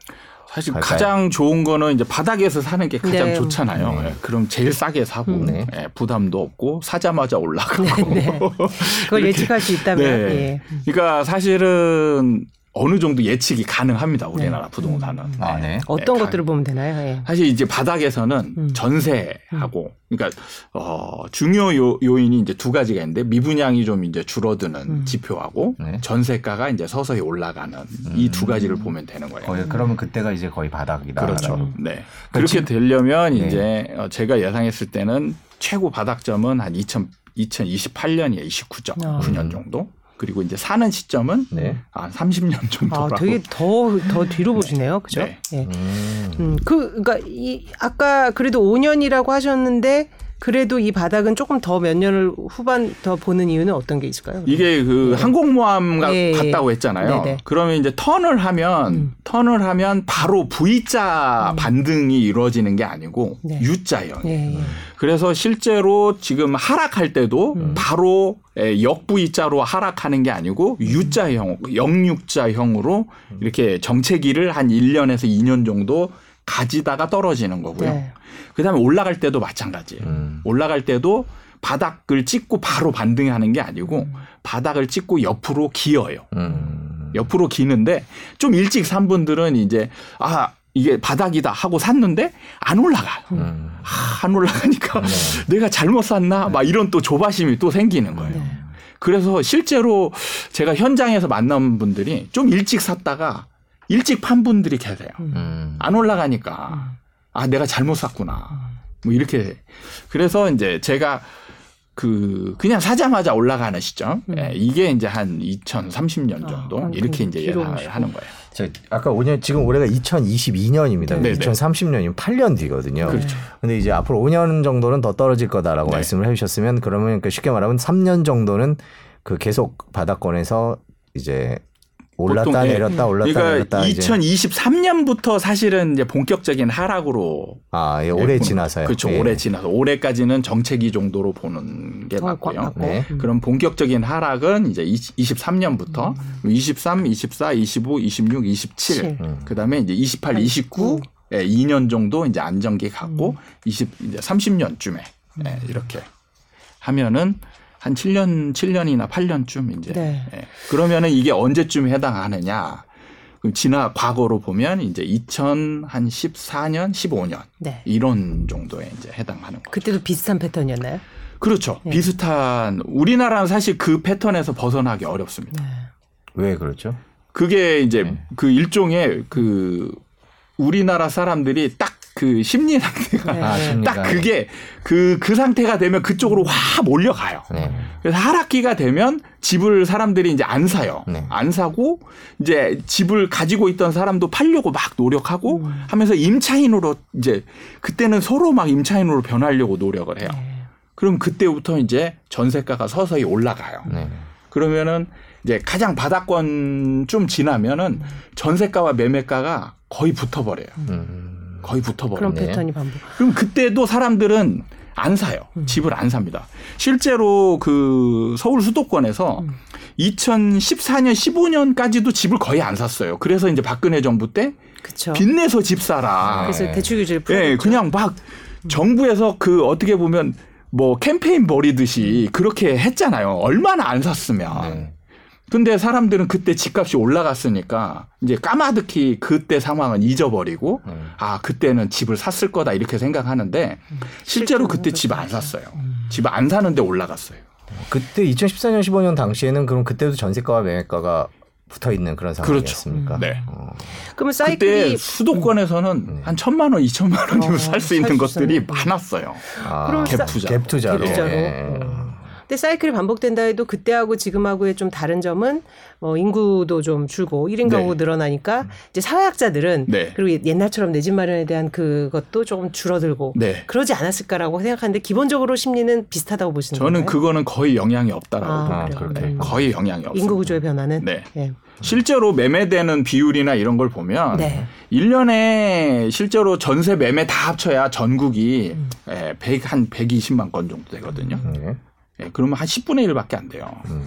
사실 갈까요? 가장 좋은 거는 이제 바닥에서 사는 게 가장 네. 좋잖아요. 네. 네. 그럼 제일 싸게 사고 음. 네. 네. 부담도 없고 사자마자 올라가고. 네, 그걸 예측할 수 있다면. 예. 그러니까 사실은 어느 정도 예측이 가능합니다. 우리나라 네. 부동산은. 아, 네. 어떤 네. 것들을 보면 되나요? 네. 사실 이제 바닥에서는 음. 전세하고 음. 그러니까 어 중요 요, 요인이 이제 두 가지가 있는데 미분양이 좀 이제 줄어드는 음. 지표하고 네. 전세가가 이제 서서히 올라가는 이두 가지를 보면 되는 거예요. 거의, 그러면 그때가 이제 거의 바닥이다. 그렇죠. 네. 그렇게 되려면 네. 이제 어, 제가 예상했을 때는 최고 바닥점은 한 2000, 2028년이에요. 29점, 아. 9년 정도. 그리고 이제 사는 시점은 네. 한 30년 정도라고. 아, 되게 더더 뒤로 보시네요. 그죠? 네. 네. 음. 음. 그 그러니까 이 아까 그래도 5년이라고 하셨는데 그래도 이 바닥은 조금 더 몇 년을 후반 더 보는 이유는 어떤 게 있을까요? 이게 그 네. 항공모함 네. 같다고 했잖아요. 네네. 네. 그러면 이제 턴을 하면 음. 턴을 하면 바로 V자 음. 반등이 이루어지는 게 아니고 네. U자형. 네. 그래서 실제로 지금 하락할 때도 음. 바로 역V자로 하락하는 게 아니고 U자형, 영육자형으로 이렇게 정체기를 한 1년에서 2년 정도 가지다가 떨어지는 거고요. 네. 그다음에 올라갈 때도 마찬가지예요. 음. 올라갈 때도 바닥을 찍고 바로 반등하는 게 아니고 음. 바닥을 찍고 옆으로 기어요. 음. 옆으로 기는데 좀 일찍 산 분들은 이제 아 이게 바닥이다 하고 샀는데 안 올라가요. 음. 아, 안 올라가니까 네. 내가 잘못 샀나 막 이런 또 조바심이 또 생기는 거예요. 네. 그래서 실제로 제가 현장에서 만난 분들이 좀 일찍 샀다가 일찍 판 분들이 계세요. 음. 안 올라가니까 음. 아 내가 잘못 샀구나. 뭐 이렇게 그래서 이제 제가 그 그냥 사자마자 올라가는 시점 음. 예, 이게 이제 한 2030년 아, 정도 아, 이렇게 이제 예상을 하는 거예요. 저 아까 5년 지금 올해가 2022년입니다. 네 2030년이면 8년 뒤거든요. 그렇죠. 근데 이제 앞으로 5년 정도는 더 떨어질 거다라고 네. 말씀을 해 주셨으면 그러면 그 쉽게 말하면 3년 정도는 그 계속 바닥권에서 이제 올랐다 내렸다 올랐다 그러니까 내렸다 2023년부터 사실은 이제 본격적인 하락으로 아 예, 올해 지나서요. 그렇죠. 예. 올해 지나서 올해까지는 정체기 정도로 보는 게 맞고요. 네. 그럼 본격적인 하락은 이제 23년부터 음. 23, 24, 25, 26, 27 음. 그다음에 이제 28, 29 예, 2년 정도 이제 안정기 갖고 음. 20 이제 30년쯤에 예, 이렇게 하면은 한 7년, 7년이나 8년쯤 이제. 네. 예. 그러면은 이게 언제쯤 해당하느냐. 그럼 지나 과거로 보면 이제 2014년, 15년 네. 이런 정도에 이제 해당하는 거죠. 그때도 비슷한 패턴이었나요? 그렇죠. 네. 비슷한 우리나라는 사실 그 패턴에서 벗어나기 어렵습니다. 네. 왜 그렇죠? 그게 이제 네. 그 일종의 그 우리나라 사람들이 딱 그 심리 상태가 네. 아, 딱 그게 그그 그 상태가 되면 그쪽으로 확 몰려가요. 네. 그래서 하락기가 되면 집을 사람들이 이제 안 사요. 네. 안 사고 이제 집을 가지고 있던 사람도 팔려고 막 노력하고 음. 하면서 임차인으로 이제 그때는 서로 막 임차인으로 변하려고 노력을 해요. 네. 그럼 그때부터 이제 전세가가 서서히 올라가요. 네. 그러면은 이제 가장 바닥권 좀 지나면은 전세가와 매매가가 거의 붙어버려요. 음. 거의 붙어버려요. 그런 패턴이 반복. 그럼 그때도 사람들은 안 사요. 음. 집을 안 삽니다. 실제로 그 서울 수도권에서 음. 2014년, 15년까지도 집을 거의 안 샀어요. 그래서 이제 박근혜 정부 때 그쵸. 빚내서 집 사라. 그래서 대출 규제를 풀 네, 그냥 막 정부에서 그 어떻게 보면 뭐 캠페인 벌이듯이 그렇게 했잖아요. 얼마나 안 샀으면. 네. 근데 사람들은 그때 집값이 올라갔으니까 이제 까마득히 그때 상황은 잊어버리고 음. 아 그때는 집을 샀을 거다 이렇게 생각하는데 실제로 그때 집 안 샀어요. 음. 집안 사는데 올라갔어요. 그때 2014년 15년 당시에는 그럼 그때도 전세가와 매매가가 붙어 있는 그런 상황이었습니까? 그렇죠. 네. 어. 그러면 사이클이 그때 수도권에서는 음. 한 천만 원, 이천만 원이면 어, 살수 있는 것들이 많았어요. 아, 갭 투자. 갭 투자로. 갭 투자로. 네. 근데 사이클이 반복된다 해도 그때하고 지금하고의 좀 다른 점은 뭐 인구도 좀 줄고 1인 가구 네. 늘어나니까 이제 사회학자들은 네. 그리고 옛날처럼 내 집 마련에 대한 그것도 조금 줄어들고 네. 그러지 않았을까라고 생각하는데 기본적으로 심리는 비슷하다고 보시는 저는 건가요? 그거는 거의 영향이 없다라고 아, 봅니다. 네. 거의 영향이 없습니다. 인구 구조의 변화는 네. 네. 실제로 매매되는 비율이나 이런 걸 보면 네. 1년에 실제로 전세 매매 다 합쳐야 전국이 음. 100, 예, 한 120만 건 정도 되거든요. 음. 예, 그러면 한 10분의 1밖에 안 돼요. 음.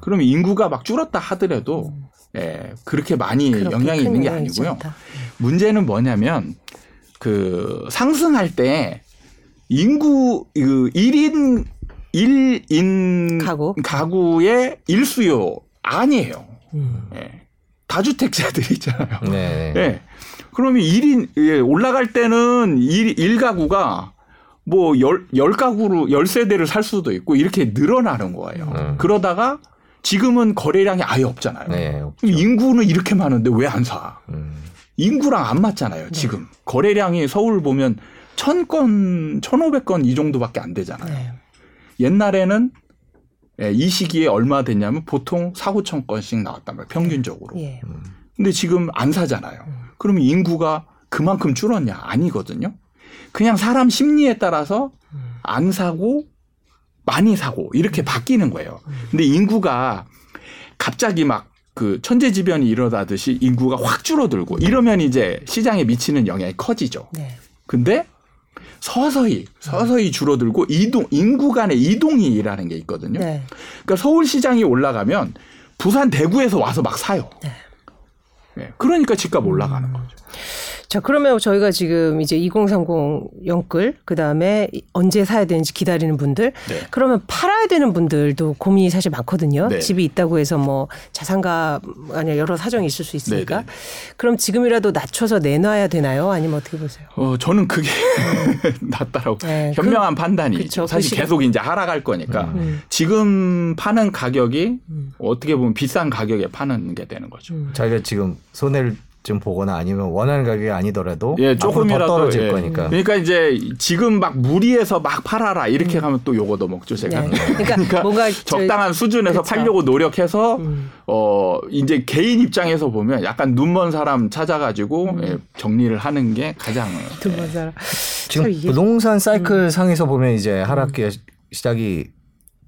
그러면 인구가 막 줄었다 하더라도 음. 예, 그렇게 많이 영향이 있는 게 아니고요. 문제는 뭐냐면 그 상승할 때 인구 그 1인 1인 가구 가구의 일수요 아니에요. 음. 예. 다주택자들 있잖아요. 네. 예. 그러면 1인 예, 올라갈 때는 1, 1가구가 뭐 열, 열 가구로 열 세대를 살 수도 있고 이렇게 늘어나는 거예요. 음. 그러다가 지금은 거래량이 아예 없잖아요. 네, 인구는 이렇게 많은데 왜 안 사? 음. 인구랑 안 맞잖아요. 네. 지금 네. 거래량이 서울 보면 천 건, 천오백 건 이 정도밖에 안 되잖아요. 네. 옛날에는 예, 이 시기에 얼마 됐냐면 보통 사후천 건씩 나왔단 말이에요. 평균적으로. 예. 근데 지금 안 사잖아요. 음. 그러면 인구가 그만큼 줄었냐? 아니거든요. 그냥 사람 심리에 따라서 안 사고 많이 사고 이렇게 바뀌는 거예요. 근데 인구가 갑자기 막 그 천재지변이 일어나듯이 인구가 확 줄어들고 이러면 이제 시장에 미치는 영향이 커지죠. 네. 근데 서서히 서서히 줄어들고 이동 인구 간의 이동이 일하는 게 있거든요. 네. 그러니까 서울 시장이 올라가면 부산 대구에서 와서 막 사요. 네. 네. 그러니까 집값 올라가는 거죠. 자, 그러면 저희가 지금 이제 2030 영끌, 그 다음에 언제 사야 되는지 기다리는 분들, 네. 그러면 팔아야 되는 분들도 고민이 사실 많거든요. 네. 집이 있다고 해서 뭐 자산가 아니야 여러 사정이 있을 수 있으니까. 네네. 네. 그럼 지금이라도 낮춰서 내놔야 되나요? 아니면 어떻게 보세요? 어, 저는 그게 낫다라고. 네. 현명한 그, 판단이 그쵸, 사실 그 계속 이제 하락할 거니까 음. 지금 파는 가격이 음. 어떻게 보면 비싼 가격에 파는 게 되는 거죠. 음. 자기가 지금 손해를 좀 보거나 아니면 원하는 가격이 아니더라도 예, 조금이라도 떨어질 예. 거니까. 그러니까 이제 지금 막 무리해서 막 팔아라 이렇게 음. 가면 또 요거도 먹죠 제가. 네. 그러니까, 그러니까, 뭔가 적당한 수준에서 그쵸. 팔려고 노력해서 음. 어 이제 개인 입장에서 보면 약간 눈먼 사람 찾아가지고 음. 예, 정리를 하는 게 가장 눈먼 예. 사람. 지금 부동산 사이클 음. 상에서 보면 이제 하락기 음. 시작이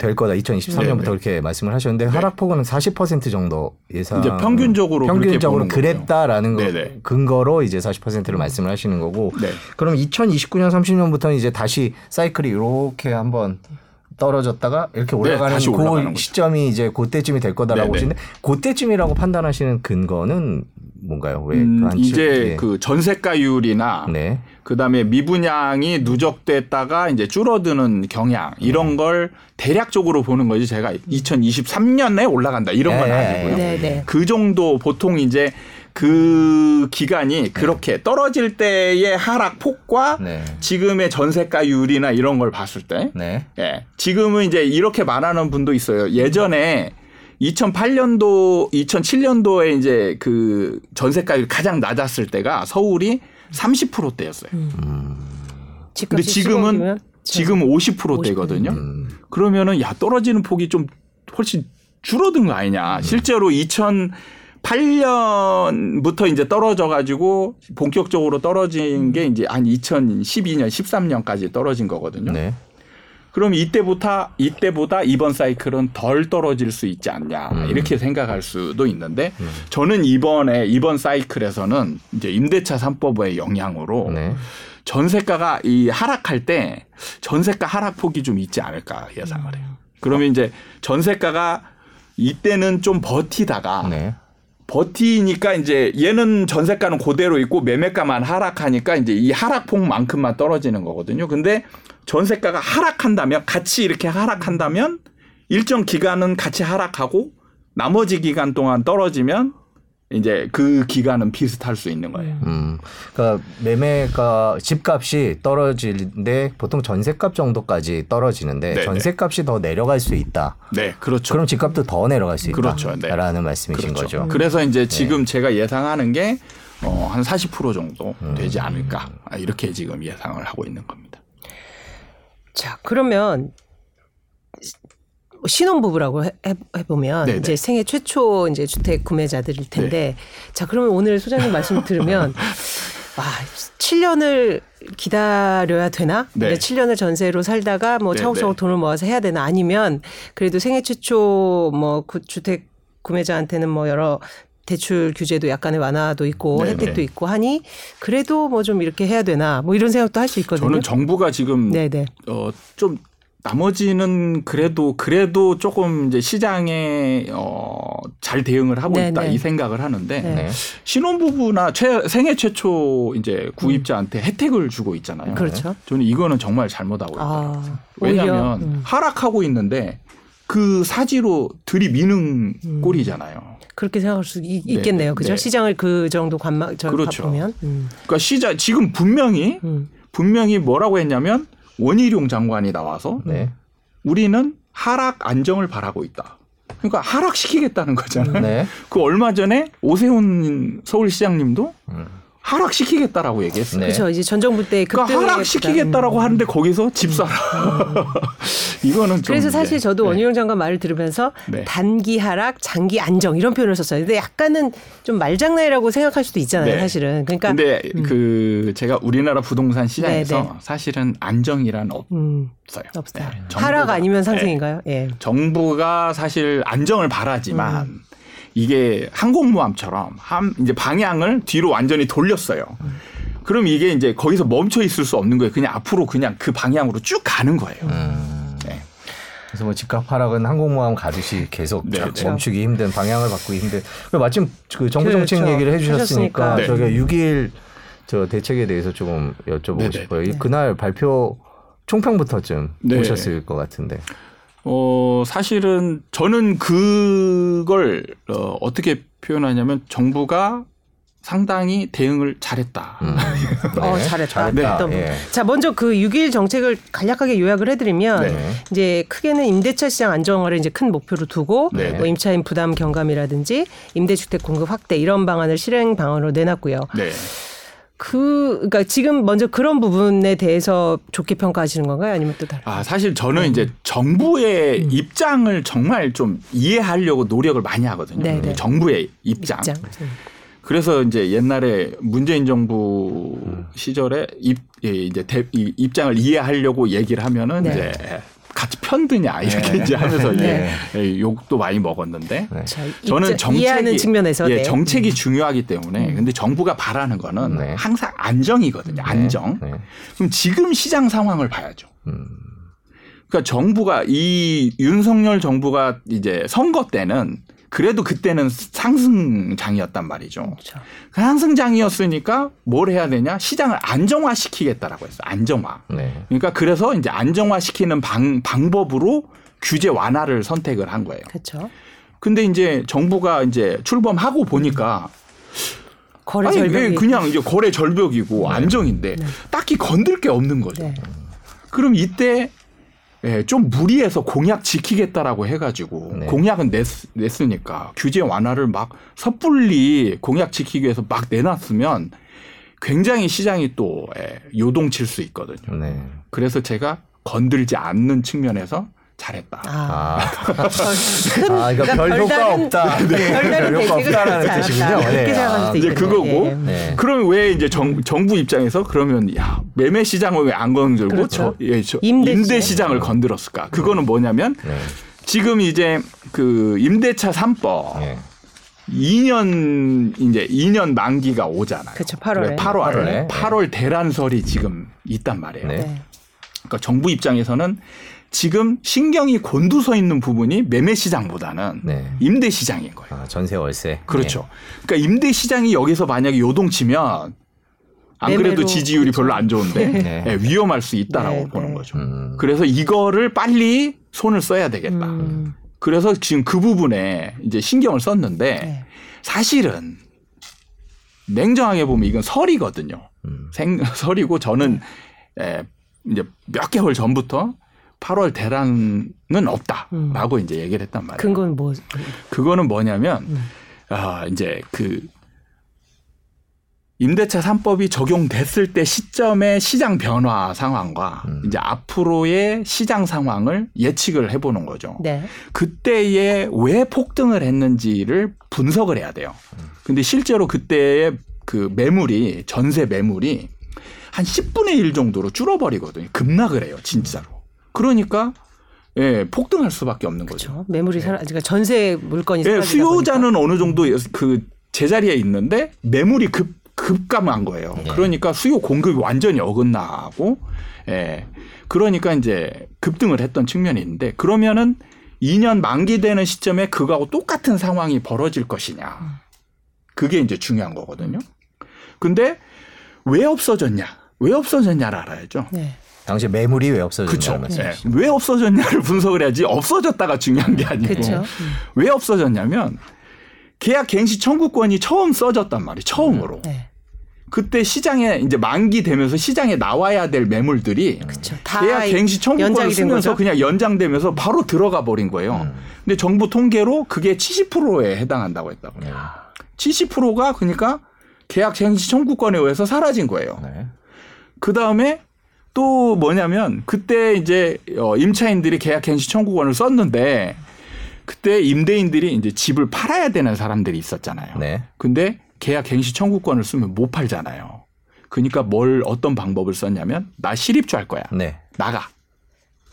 될 거다. 2023년부터 그렇게 말씀을 하셨는데 네. 하락폭은 40% 정도 예상. 이제 평균적으로 평균적으로 그랬다라는 거. 근거로 이제 40%를 말씀을 하시는 거고. 네. 그럼 2029년 30년부터는 이제 다시 사이클이 이렇게 한번 떨어졌다가 이렇게 네, 올라가는 네, 그 시점이 이제 그때쯤이 될 거다라고 보시는데 그때쯤이라고 판단하시는 근거는 뭔가요? 왜 음, 이제 예. 그 전세가율이나 네. 그다음에 미분양이 누적됐다가 이제 줄어드는 경향 이런 음. 걸 대략적으로 보는 거지 제가 2023년에 올라간다 이런 건 네. 아니고요. 네, 네. 그 정도 보통 이제 그 기간이 그렇게 떨어질 때의 하락 폭과 네. 지금의 전세가율이나 이런 걸 봤을 때, 네. 예, 지금은 이제 이렇게 말하는 분도 있어요. 예전에 2008년도, 2007년도에 이제 그 전세가율이 가장 낮았을 때가 서울이 30%대였어요. 음. 근데 지금은 지금 50%대거든요. 음. 그러면은 야 떨어지는 폭이 좀 훨씬 줄어든 거 아니냐. 음. 실제로 2008년부터 이제 떨어져 가지고 본격적으로 떨어진 게 이제 한 2012년, 13년까지 떨어진 거거든요. 네. 그럼 이때부터 이때보다 이번 사이클은 덜 떨어질 수 있지 않냐 음. 이렇게 생각할 수도 있는데 음. 저는 이번에 이번 사이클에서는 이제 임대차 3법의 영향으로 네. 전세가가 이 하락할 때 전세가 하락폭이 좀 있지 않을까 예상을 해요. 그러면 이제 전세가가 이때는 좀 버티다가 네. 버티니까 이제 얘는 전세가는 그대로 있고 매매가만 하락하니까 이제 이 하락폭만큼만 떨어지는 거거든요. 근데 전세가가 하락한다면 같이 이렇게 하락한다면 일정 기간은 같이 하락하고 나머지 기간 동안 떨어지면 이제 그 기간은 비슷할 수 있는 거예요. 음. 그러니까 매매가 집값이 떨어지는데 보통 전세값 정도까지 떨어지는데 네네. 전세값이 더 내려갈 수 있다. 네, 그렇죠. 그럼 집값도 더 내려갈 수 있다. 그렇죠. 네. 라는 말씀이신 그렇죠. 거죠. 그래서 이제 네. 지금 네. 제가 예상하는 게 어, 한 40% 정도 되지 음. 않을까. 이렇게 지금 예상을 하고 있는 겁니다. 자, 그러면 신혼부부라고 해, 보면 네, 네. 이제 생애 최초 이제 주택 구매자들일 텐데 네. 자 그러면 오늘 소장님 말씀 들으면 와 7년을 기다려야 되나? 네. 7년을 전세로 살다가 뭐 네, 차곡차곡 네. 돈을 모아서 해야 되나? 아니면 그래도 생애 최초 뭐 주택 구매자한테는 뭐 여러 대출 규제도 약간의 완화도 있고 네네. 혜택도 있고 하니 그래도 뭐 좀 이렇게 해야 되나 뭐 이런 생각도 할 수 있거든요. 저는 정부가 지금 어좀 나머지는 그래도 그래도 조금 이제 시장에 어잘 대응을 하고 네네. 있다 이 생각을 하는데 네. 신혼부부나 최, 생애 최초 이제 구입자한테 음. 혜택을 주고 있잖아요. 그렇죠. 저는 이거는 정말 잘못하고 있다. 아, 왜냐하면 음. 하락하고 있는데 그 사지로 들이미는 음. 꼴이잖아요. 그렇게 생각할 수 있, 네, 겠네요 그죠? 네. 시장을 그 정도 관망 그렇죠. 보면. 음. 그러니까 시장 지금 분명히 음. 분명히 뭐라고 했냐면 원희룡 장관이 나와서 네. 우리는 하락 안정을 바라고 있다. 그러니까 하락시키겠다는 거잖아요. 네. 그 얼마 전에 오세훈 서울시장님도 음. 하락시키겠다라고 얘기했어요. 네. 그렇죠. 이제 전 정부 때 그러니까 하락시키겠다라고 음. 하는데 거기서 집 사라. 음. 이거는 그래서 사실 저도 네. 원희룡 장관 말을 들으면서 네. 단기 하락, 장기 안정 이런 표현을 썼어요. 근데 약간은 좀 말장난이라고 생각할 수도 있잖아요, 네. 사실은. 그러니까 근데 음. 그 제가 우리나라 부동산 시장에서 네, 네. 사실은 안정이란 음. 없어요. 없어요. 하락 아니면 상승인가요? 예. 정부가 사실 안정을 바라지만 음. 이게 항공모함처럼 한 이제 방향을 뒤로 완전히 돌렸어요. 그럼 이게 이제 거기서 멈춰 있을 수 없는 거예요. 그냥 앞으로 그냥 그 방향으로 쭉 가는 거예요. 음. 네. 그래서 뭐 집값 하락은 항공모함 가듯이 계속 네, 네. 멈추기 힘든 방향을 바꾸기 힘든. 마침 그 정부 정책 그렇죠. 얘기를 해주셨으니까 네. 저기 6일 저 대책에 대해서 조금 여쭤보고 네, 네. 싶어요. 네. 그날 발표 총평부터쯤 네. 보셨을 것 같은데. 어, 사실은 저는 그걸 어, 어떻게 표현하냐면 정부가 상당히 대응을 잘했다. 음. 네. 어, 잘했다. 잘했다. 네. 예. 자, 먼저 그 6일 정책을 간략하게 요약을 해드리면 네. 이제 크게는 임대차 시장 안정화를 이제 큰 목표로 두고 네. 뭐 임차인 부담 경감이라든지 임대주택 공급 확대 이런 방안을 실행 방안으로 내놨고요. 네. 그, 그러니까 지금 먼저 그런 부분에 대해서 좋게 평가하시는 건가요? 아니면 또 다른? 아, 사실 저는 음. 이제 정부의 음. 입장을 정말 좀 이해하려고 노력을 많이 하거든요. 네네. 네. 정부의 입장. 입장. 음. 그래서 이제 옛날에 문재인 정부 시절에 입, 예, 이제 대, 입장을 이해하려고 얘기를 하면은 네. 이제 같이 편드냐 이렇게 네. 이제 하면서 네. 예, 욕도 많이 먹었는데 네. 저는 정책이 측면에서 예, 네. 정책이 음. 중요하기 때문에 음. 근데 정부가 바라는 거는 네. 항상 안정이거든요. 네. 안정. 그럼 지금 시장 상황을 봐야죠. 음. 그러니까 정부가 이 윤석열 정부가 이제 선거 때는 그래도 그때는 상승장이었단 말이죠. 그렇죠. 그 상승장이었으니까 뭘 해야 되냐? 시장을 안정화시키겠다라고 했어요. 안정화. 네. 그러니까 그래서 이제 안정화시키는 방, 방법으로 규제 완화를 선택을 한 거예요. 그렇죠. 근데 이제 정부가 이제 출범하고 보니까 거래 아니, 절벽이 그냥 이제 거래 절벽이고 네. 안정인데 네. 딱히 건들 게 없는 거죠. 네. 그럼 이때 예, 좀 무리해서 공약 지키겠다라고 해가지고 네. 공약은 냈, 냈으니까 규제 완화를 막 섣불리 공약 지키기 위해서 막 내놨으면 굉장히 시장이 또 예, 요동칠 수 있거든요. 네. 그래서 제가 건들지 않는 측면에서 잘했다. 아, 아, 아 그러니까 별 효과 없다. 네. 별 효과 없다라는 뜻이군요. 네. 아, 이제 그거고. 네. 네. 그럼 왜 이제 정, 정부 입장에서 그러면 야 매매 시장을 왜 안 건들고 그렇죠. 저, 예, 저 임대, 임대 시장을 건들었을까? 그거는 뭐냐면 네. 지금 이제 그 임대차 3법. 2년 이제 2년 만기가 오잖아요. 그렇죠. 8월에. 8월 8월 대란설이 지금 있단 말이에요. 네. 그러니까 정부 입장에서는 지금 신경이 곤두서 있는 부분이 매매 시장보다는 네. 임대 시장인 거예요. 아, 전세 월세. 그렇죠. 네. 그러니까 임대 시장이 여기서 만약에 요동치면 안 그래도 지지율이 그렇죠. 별로 안 좋은데 네. 네, 위험할 수 있다라고 네, 보는 네. 거죠. 음. 그래서 이거를 빨리 손을 써야 되겠다. 음. 그래서 지금 그 부분에 이제 신경을 썼는데 사실은 냉정하게 보면 이건 설이거든요. 음. 생 설이고 저는 에, 이제 몇 개월 전부터 8월 대란은 없다라고 음. 이제 얘기를 했단 말이에요. 근거는 뭐? 그거는 뭐냐면 음. 아 이제 그 임대차 3법이 적용됐을 때 시점의 시장 변화 상황과 음. 이제 앞으로의 시장 상황을 예측을 해보는 거죠. 네. 그때에 왜 폭등을 했는지를 분석을 해야 돼요. 음. 근데 실제로 그때의 그 매물이 전세 매물이 한 10분의 1 정도로 줄어버리거든요. 급락을 해요, 진짜로. 그러니까 예, 폭등할 수밖에 없는 그렇죠. 거죠. 매물이 사라, 그러니까 전세 물건이 예, 수요자는 보니까. 어느 정도 그 제자리에 있는데 매물이 급 급감한 거예요. 네. 그러니까 수요 공급이 완전히 어긋나고, 예, 그러니까 이제 급등을 했던 측면이 있는데 그러면은 2년 만기되는 시점에 그거하고 똑같은 상황이 벌어질 것이냐. 그게 이제 중요한 거거든요. 근데 왜 없어졌냐? 왜 없어졌냐를 알아야죠. 네. 당시 매물이 왜 없어졌냐. 그렇죠. 네. 왜 없어졌냐를 분석을 해야지 없어졌다가 중요한 게 아니고 그쵸. 왜 없어졌냐면 계약 갱시 청구권이 처음 써졌단 말이에요. 처음으로. 네. 그때 시장에 이제 만기 되면서 시장에 나와야 될 매물들이 그쵸. 계약 갱시 청구권을 쓰면서 그냥 연장되면서 바로 들어가 버린 거예요. 음. 근데 정부 통계로 그게 70%에 해당한다고 했다고. 요 70%가 그러니까 계약 갱시 청구권에 의해서 사라진 거예요. 네. 그 다음에 또 뭐냐면 그때 이제 어 임차인들이 계약 갱시 청구권을 썼는데 그때 임대인들이 이제 집을 팔아야 되는 사람들이 있었잖아요. 네. 근데 계약 갱시 청구권을 쓰면 못 팔잖아요. 그러니까 뭘 어떤 방법을 썼냐면 나 실입주 할 거야. 네. 나가.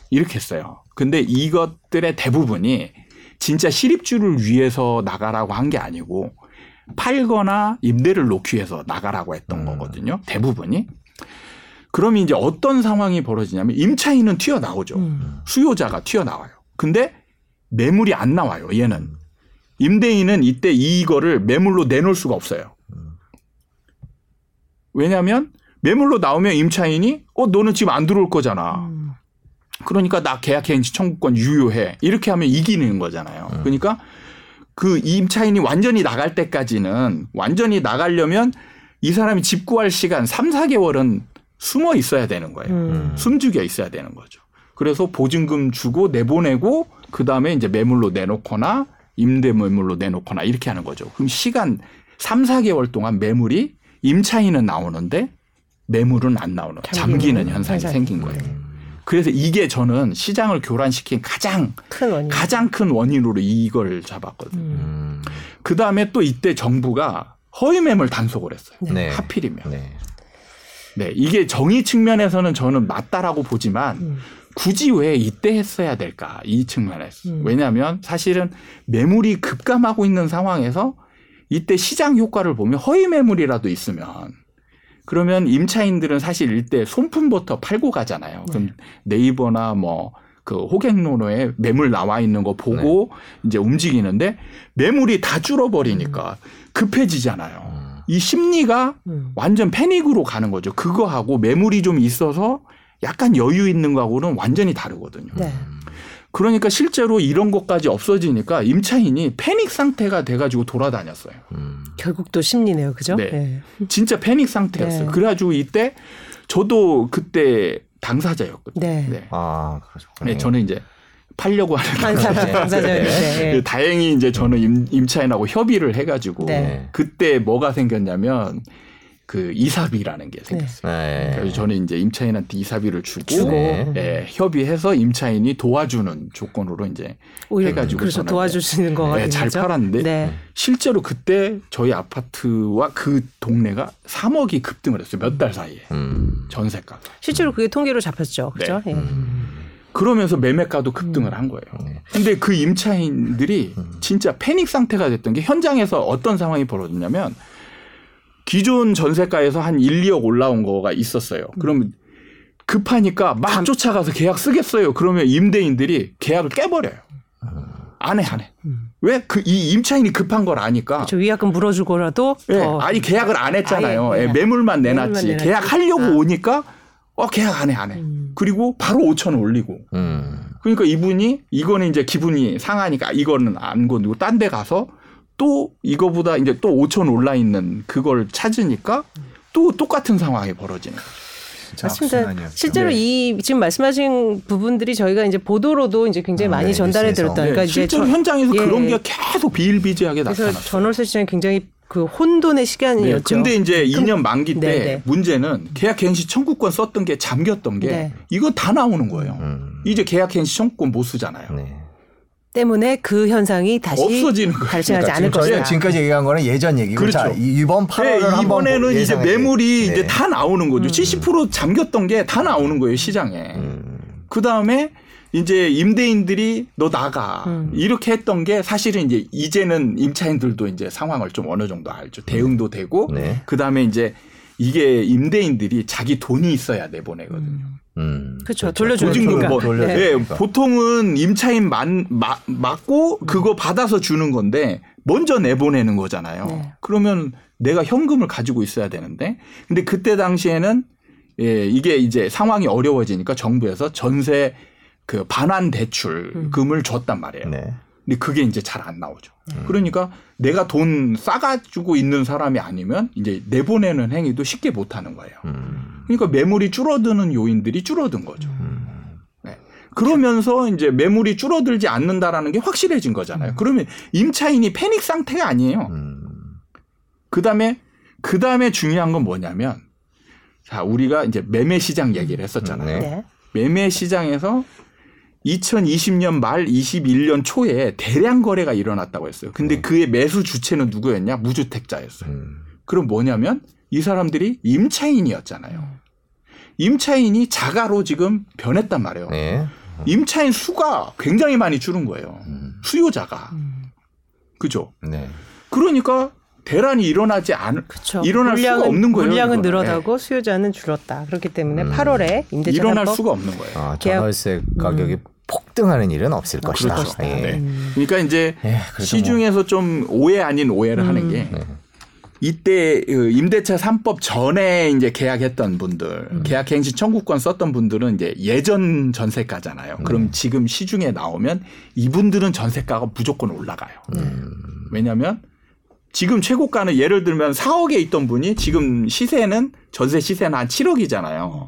이렇게 했어요. 근데 이것들의 대부분이 진짜 실입주를 위해서 나가라고 한 게 아니고 팔거나 임대를 놓기 위해서 나가라고 했던 음. 거거든요. 대부분이. 그러면 이제 어떤 상황이 벌어지냐면 임차인은 튀어나오죠. 음. 수요자가 튀어나와요. 근데 매물이 안 나와요. 얘는. 임대인은 이때 이거를 매물로 내놓을 수가 없어요. 왜냐하면 매물로 나오면 임차인이 어 너는 지금 안 들어올 거잖아. 그러니까 나 계약행시 청구권 유효해. 이렇게 하면 이기는 거잖아요. 그러니까 그 임차인이 완전히 나갈 때까지는 완전히 나가려면 이 사람이 집 구할 시간 3, 4개월은 숨어 있어야 되는 거예요. 음. 숨죽여 있어야 되는 거죠. 그래서 보증금 주고 내보내고 그 다음에 이제 매물로 내놓거나 임대 매물로 내놓거나 이렇게 하는 거죠. 그럼 시간 3, 4개월 동안 매물이 임차인은 나오는데 매물은 안 나오는 잠기는 현상이 현상. 생긴 거예요. 음. 그래서 이게 저는 시장을 교란시킨 가장 큰 원인. 가장 큰 원인으로 이걸 잡았거든요. 음. 그 다음에 또 이때 정부가 허위 매물 단속을 했어요. 네. 하필이면. 네. 네, 이게 정의 측면에서는 저는 맞다라고 보지만 음. 굳이 왜 이때 했어야 될까 이 측면에서 음. 왜냐하면 사실은 매물이 급감하고 있는 상황에서 이때 시장 효과를 보면 허위 매물이라도 있으면 그러면 임차인들은 사실 이때 손품부터 팔고 가잖아요. 그럼 네. 네이버나 뭐 그 호갱로로에 매물 나와 있는 거 보고 네. 이제 움직이는데 매물이 다 줄어버리니까 음. 급해지잖아요. 음. 이 심리가 음. 완전 패닉으로 가는 거죠. 그거하고 매물이 좀 있어서 약간 여유 있는 거하고는 완전히 다르거든요. 네. 그러니까 실제로 이런 것까지 없어지니까 임차인이 패닉 상태가 돼가지고 돌아다녔어요. 음. 결국 또 심리네요, 그죠? 네. 네. 진짜 패닉 상태였어요. 네. 그래가지고 이때 저도 그때 당사자였거든요. 네. 네. 아, 그렇죠. 네, 저는 이제 팔려고 하는 당사자 네. 네. 그 다행히 이제 저는 임, 임차인하고 협의를 해가지고 네. 그때 뭐가 생겼냐면 그 이사비라는 게 생겼어요. 네. 그래서 저는 이제 임차인한테 이사비를 주고, 주고. 네, 협의해서 임차인이 도와주는 조건으로 이제 해가지고 그래서 도와주시는 거 네, 잘 팔았는데 네. 실제로 그때 저희 아파트와 그 동네가 3억이 급등을 했어요. 몇 달 사이에 음. 전세가가. 실제로 그게 통계로 잡혔죠. 그렇죠? 네. 음. 그러면서 매매가도 급등을 한 거예요. 네. 근데 그 임차인들이 음. 진짜 패닉 상태가 됐던 게 현장에서 어떤 상황이 벌어졌냐면 기존 전세가에서 한 1, 2억 올라온 거가 있었어요. 그러면 급하니까 막 쫓아가서 계약 쓰겠어요. 그러면 임대인들이 계약을 깨버려요. 안 해, 안 해. 왜? 그, 이 임차인이 급한 걸 아니까. 그 위약금 물어주고라도. 예, 아니, 계약을 안 했잖아요. 예, 매물만 내놨지. 매물만 계약하려고 아. 오니까, 어, 계약 안 해, 안 해. 음. 그리고 바로 5천 원 올리고. 음. 그러니까 이분이, 이거는 이제 기분이 상하니까 이거는 안 건드고 딴 데 가서 또 이거보다 이제 또 5천 올라 있는 그걸 찾으니까 또 똑같은 상황이 벌어지는 거죠. 맞습니다. 실제로 네. 이 지금 말씀하신 부분들이 저희가 이제 보도로도 이제 굉장히 많이 네, 전달해 드렸다. 그러니까 네, 실제로 저, 현장에서 예. 그런 게 계속 비일비재하게 나타났어요. 그래서 전월세 시장이 굉장히 그 혼돈의 시간이었죠. 네, 근데 이제 2년 만기 때 네, 네. 문제는 계약갱시 청구권 썼던 게 잠겼던 게 네. 이거 다 나오는 거예요. 음. 이제 계약갱시 청구권 못 쓰잖아요. 네. 때문에 그 현상이 다시 없어지는 발생하지 그러니까 않을 것이다. 지금까지 얘기한 거는 예전 얘기고 그렇죠. 자, 이번 8월 네, 이번에는 이제 매물이 네. 이제 다 나오는 거죠. 음. 70% 잠겼던 게 다 나오는 거예요 시장에. 음. 그 다음에 이제 임대인들이 너 나가 음. 이렇게 했던 게 사실은 이제 이제는 임차인들도 이제 상황을 좀 어느 정도 알죠. 대응도 되고 네. 그 다음에 이제 이게 임대인들이 자기 돈이 있어야 내보내거든요. 음. 음. 그렇죠. 돌려주는 보증금 뭐, 네. 네. 보통은 임차인 만, 마, 맞고 그거 받아서 주는 건데 먼저 내보내는 거잖아요. 네. 그러면 내가 현금을 가지고 있어야 되는데 근데 그때 당시에는 예, 이게 이제 상황이 어려워지니까 정부에서 전세 그 반환 대출금을 음. 줬단 말이에요. 네. 근데 그게 이제 잘 안 나오죠. 음. 그러니까 내가 돈 싸가지고 있는 사람이 아니면 이제 내보내는 행위도 쉽게 못 하는 거예요. 음. 그러니까 매물이 줄어드는 요인들이 줄어든 거죠. 음. 네. 그러면서 이제 매물이 줄어들지 않는다라는 게 확실해진 거잖아요. 음. 그러면 임차인이 패닉 상태가 아니에요. 음. 그 다음에, 그 다음에 중요한 건 뭐냐면 자, 우리가 이제 매매 시장 얘기를 했었잖아요. 네. 매매 시장에서 2020년 말 21년 초에 대량 거래가 일어났다고 했어요. 근데 음. 그의 매수 주체는 누구였냐? 무주택자였어요. 음. 그럼 뭐냐면 이 사람들이 임차인이었잖아요. 임차인이 자가로 지금 변했단 말이에요. 네. 음. 임차인 수가 굉장히 많이 줄은 거예요. 음. 수요자가. 음. 그죠? 네. 그러니까 대란이 일어나지 않을 그쵸. 일어날 물량은, 수가 없는 거예요. 물량은 이거는. 늘어나고 네. 수요자는 줄었다. 그렇기 때문에 음. 8월에 임대차 일어날 수가 없는 거예요. 아, 전월세 가격이 음. 폭등하는 일은 없을 아, 것이다. 그렇죠. 예. 네. 그러니까 이제 예, 시중에서 뭐. 좀 오해 아닌 오해를 음. 하는 게 네. 이때 그 임대차 3법 전에 이제 계약했던 분들, 음. 계약 행시 청구권 썼던 분들은 이제 예전 전세가잖아요. 그럼 음. 지금 시중에 나오면 이분들은 전세가가 무조건 올라가요. 음. 왜냐하면 지금 최고가는 예를 들면 4억에 있던 분이 지금 시세는 전세 시세는 한 7억이잖아요.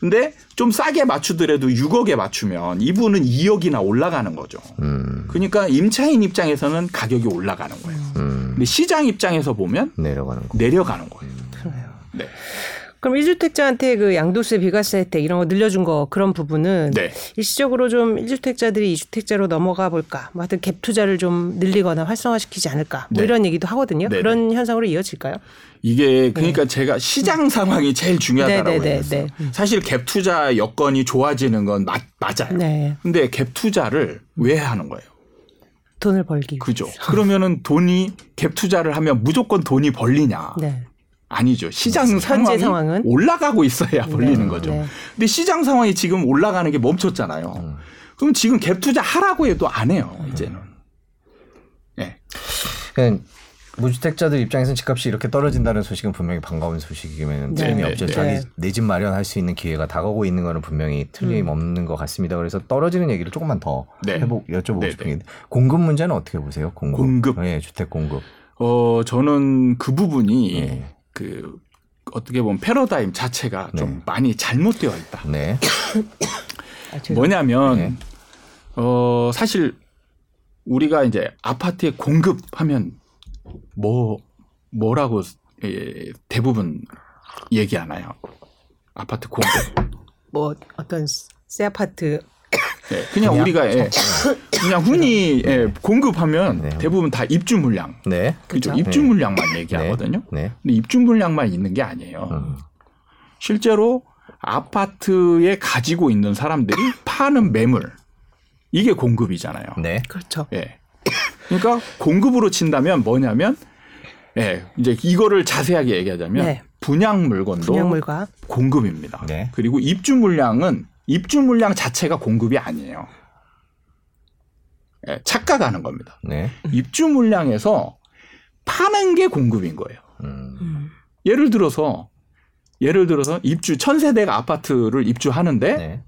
근데 좀 싸게 맞추더라도 6억에 맞추면 이분은 2억이나 올라가는 거죠. 음. 그러니까 임차인 입장에서는 가격이 올라가는 거예요. 음. 근데 시장 입장에서 보면 내려가는 거. 내려가는 거예요. 그래요. 네. 그럼 1주택자한테 그 양도세, 비과세 혜택 이런 거 늘려준 거 그런 부분은 네. 일시적으로 좀 1주택자들이 2주택자로 넘어가 볼까? 뭐 하여튼 갭 투자를 좀 늘리거나 활성화시키지 않을까? 뭐 네. 이런 얘기도 하거든요. 네 그런 현상으로 이어질까요? 이게 그러니까 네. 제가 시장 상황이 제일 중요하다라고 네, 네, 했어요. 사실 갭 투자 여건이 좋아지는 건 맞, 맞아요. 네. 근데 갭 투자를 왜 하는 거예요? 돈을 벌기. 그죠. 그러면은 돈이 갭 투자를 하면 무조건 돈이 벌리냐? 네. 아니죠. 시장 상황이 상황은? 올라가고 있어야 벌리는 네. 거죠. 네. 근데 시장 상황이 지금 올라가는 게 멈췄잖아요. 음. 그럼 지금 갭 투자 하라고 해도 안 해요. 이제는. 네. 무주택자들 입장에서는 집값이 이렇게 떨어진다는 소식은 분명히 반가운 소식이면 네. 틀림이 네. 없죠. 네. 내집 마련할 수 있는 기회가 다가오고 있는 거는 분명히 틀림없는 음. 것 같습니다. 그래서 떨어지는 얘기를 조금만 더 네. 해보 여쭤보고 네. 싶은 게 공급 문제는 어떻게 보세요? 공급. 공급. 네, 주택 공급. 어 저는 그 부분이 네. 그 어떻게 보면 패러다임 자체가 네. 좀 많이 잘못되어 있다. 네. 아, 뭐냐면 네. 어 사실 우리가 이제 아파트에 공급하면 뭐 뭐라고 예, 대부분 얘기 안 해요. 아파트 공급. 뭐 어떤 새 아파트 네, 그냥, 그냥, 우리가 예, 그냥 흔히 예, 공급하면 네. 대부분 다 입주 물량. 네. 그죠. 그렇죠? 입주 물량만 네. 얘기하거든요. 네. 근데 입주 물량만 있는 게 아니에요. 음. 실제로 아파트에 가지고 있는 사람들이 파는 매물 이게 공급이잖아요. 네. 그렇죠. 예. 그러니까 공급으로 친다면 뭐냐면 예, 이제 이거를 자세하게 얘기하자면 네. 분양 물건도 분양 물과. 공급입니다. 네. 그리고 입주 물량은 입주 물량 자체가 공급이 아니에요. 예, 착각하는 겁니다. 네. 입주 물량에서 파는 게 공급인 거예요. 음. 예를 들어서 예를 들어서 입주 천세대가 아파트를 입주하는데 네.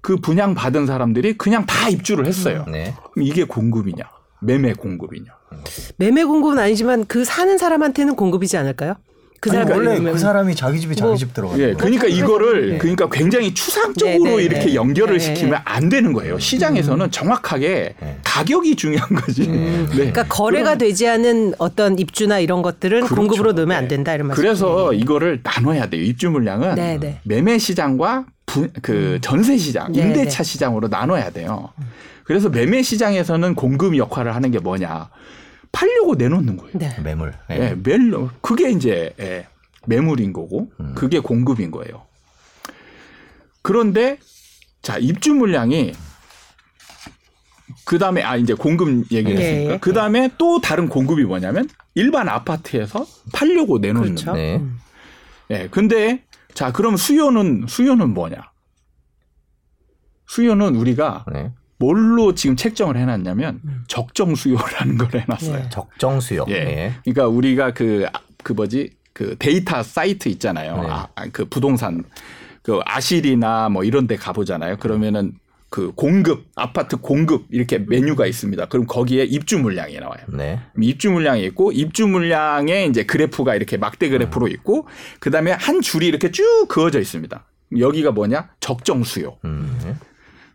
그 분양 받은 사람들이 그냥 다 입주를 했어요. 네. 그럼 이게 공급이냐? 매매 공급이냐? 매매 공급은 아니지만 그 사는 사람한테는 공급이지 않을까요? 그 사람 원래 그 사람이 자기 자기 뭐, 집 들어가요. 예, 그러니까 이거를 네. 그러니까 굉장히 추상적으로 네, 네, 이렇게 네. 연결을 네. 시키면 안 되는 거예요. 시장에서는 음. 정확하게 네. 가격이 중요한 거지. 음. 그러니까 거래가 그럼, 되지 않은 어떤 입주나 이런 것들은 그렇죠. 공급으로 넣으면 안 된다 이런 말씀. 그래서 이거를 나눠야 돼요. 입주 물량은 매매 시장과 부, 그 음. 전세 시장, 임대차 시장으로 나눠야 돼요. 그래서 매매 시장에서는 공급 역할을 하는 게 뭐냐? 팔려고 내놓는 거예요. 네. 매물. 네. 네, 매물. 그게 이제 예, 매물인 거고 음. 그게 공급인 거예요. 그런데 자 입주 물량이 그 다음에 아 이제 공급 얘기했으니까 네. 그 다음에 또 다른 공급이 뭐냐면 일반 아파트에서 팔려고 내놓는. 그렇죠. 네. 음. 예. 근데 자 그럼 수요는 수요는 뭐냐? 수요는 우리가 네. 뭘로 지금 책정을 해놨냐면 음. 적정 수요라는 걸 해놨어요. 네. 적정 수요. 예. 네. 그러니까 우리가 그그 그 뭐지 그 데이터 사이트 있잖아요. 네. 아, 그 부동산 그 아실이나 뭐 이런 데 가보잖아요. 그러면은 그 공급 아파트 공급 이렇게 메뉴가 음. 있습니다. 그럼 거기에 입주 물량이 나와요. 네. 입주 물량이 있고 입주 물량에 이제 그래프가 이렇게 막대 그래프로 음. 있고 그다음에 한 줄이 이렇게 쭉 그어져 있습니다. 여기가 뭐냐? 적정 수요. 음.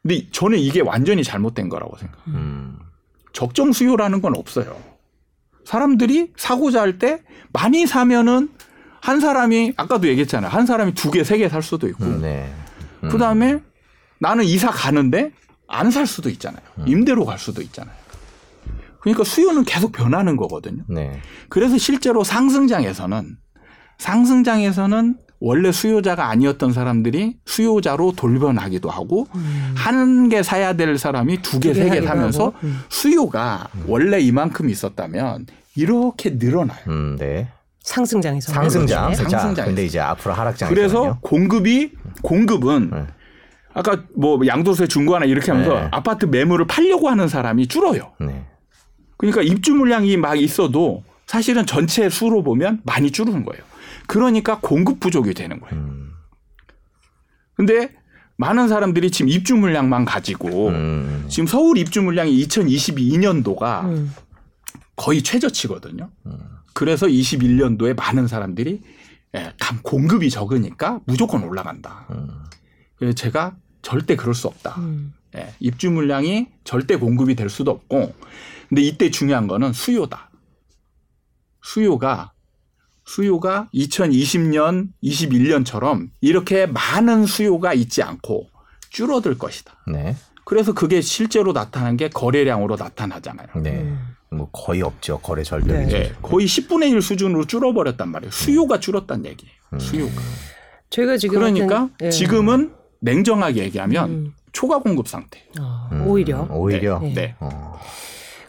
근데 저는 이게 완전히 잘못된 거라고 생각해요. 음. 적정 수요라는 건 없어요. 사람들이 사고자 할 때 많이 사면은 한 사람이 아까도 얘기했잖아요. 한 사람이 두 개, 세 개 살 수도 있고. 음, 네. 음. 그 다음에 나는 이사 가는데 안 살 수도 있잖아요. 음. 임대로 갈 수도 있잖아요. 그러니까 수요는 계속 변하는 거거든요. 네. 그래서 실제로 상승장에서는 상승장에서는 원래 수요자가 아니었던 사람들이 수요자로 돌변하기도 하고 음. 한개 사야 될 사람이 두 개, 세 개 사면서 음. 수요가 음. 원래 이만큼 있었다면 이렇게 늘어나요. 음, 네. 상승장에서 상승장. 네. 상승장. 근데 이제 앞으로 하락장. 그래서 공급이 공급은 네. 아까 뭐 양도세 중고하나 이렇게 하면서 네. 아파트 매물을 팔려고 하는 사람이 줄어요. 네. 그러니까 입주 물량이 막 있어도 사실은 전체 수로 보면 많이 줄는 거예요. 그러니까 공급 부족이 되는 거예요. 음. 근데 많은 사람들이 지금 입주 물량만 가지고 음. 지금 서울 입주 물량이 2022년도가 음. 거의 최저치거든요. 음. 그래서 21년도에 많은 사람들이 예, 공급이 적으니까 무조건 올라간다. 음. 그래서 제가 절대 그럴 수 없다. 음. 예, 입주 물량이 절대 공급이 될 수도 없고, 근데 이때 중요한 거는 수요다. 수요가 수요가 2020년, 21년처럼 이렇게 많은 수요가 있지 않고 줄어들 것이다. 네. 그래서 그게 실제로 나타난 게 거래량으로 나타나잖아요. 네. 뭐 거의 없죠. 거래 절벽이. 네. 네. 거의 10분의 1 수준으로 줄어버렸단 말이에요. 수요가 줄었단 얘기예요. 음. 수요가. 저희가 지금 그러니까 네. 지금은 냉정하게 얘기하면 음. 초과 공급 상태. 어, 오히려. 음, 오히려. 네. 네. 어.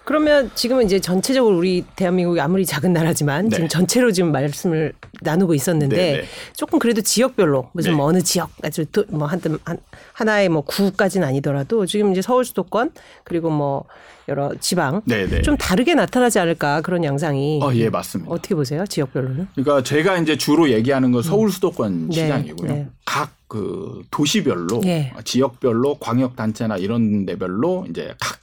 그러면 지금은 이제 전체적으로 우리 대한민국이 아무리 작은 나라지만 네. 지금 전체로 지금 말씀을 나누고 있었는데 네, 네. 조금 그래도 지역별로 무슨 네. 뭐 어느 지역 아주 뭐 한든 한, 하나의 뭐 구까지는 아니더라도 지금 이제 서울 수도권 그리고 뭐 여러 지방 네네. 네. 좀 다르게 나타나지 않을까 그런 양상이. 어, 예, 맞습니다. 어떻게 보세요? 지역별로는? 그러니까 제가 이제 주로 얘기하는 건 서울 수도권 음. 시장이고요. 네. 각그 도시별로 예. 지역별로 광역 단체나 이런 데별로 이제 각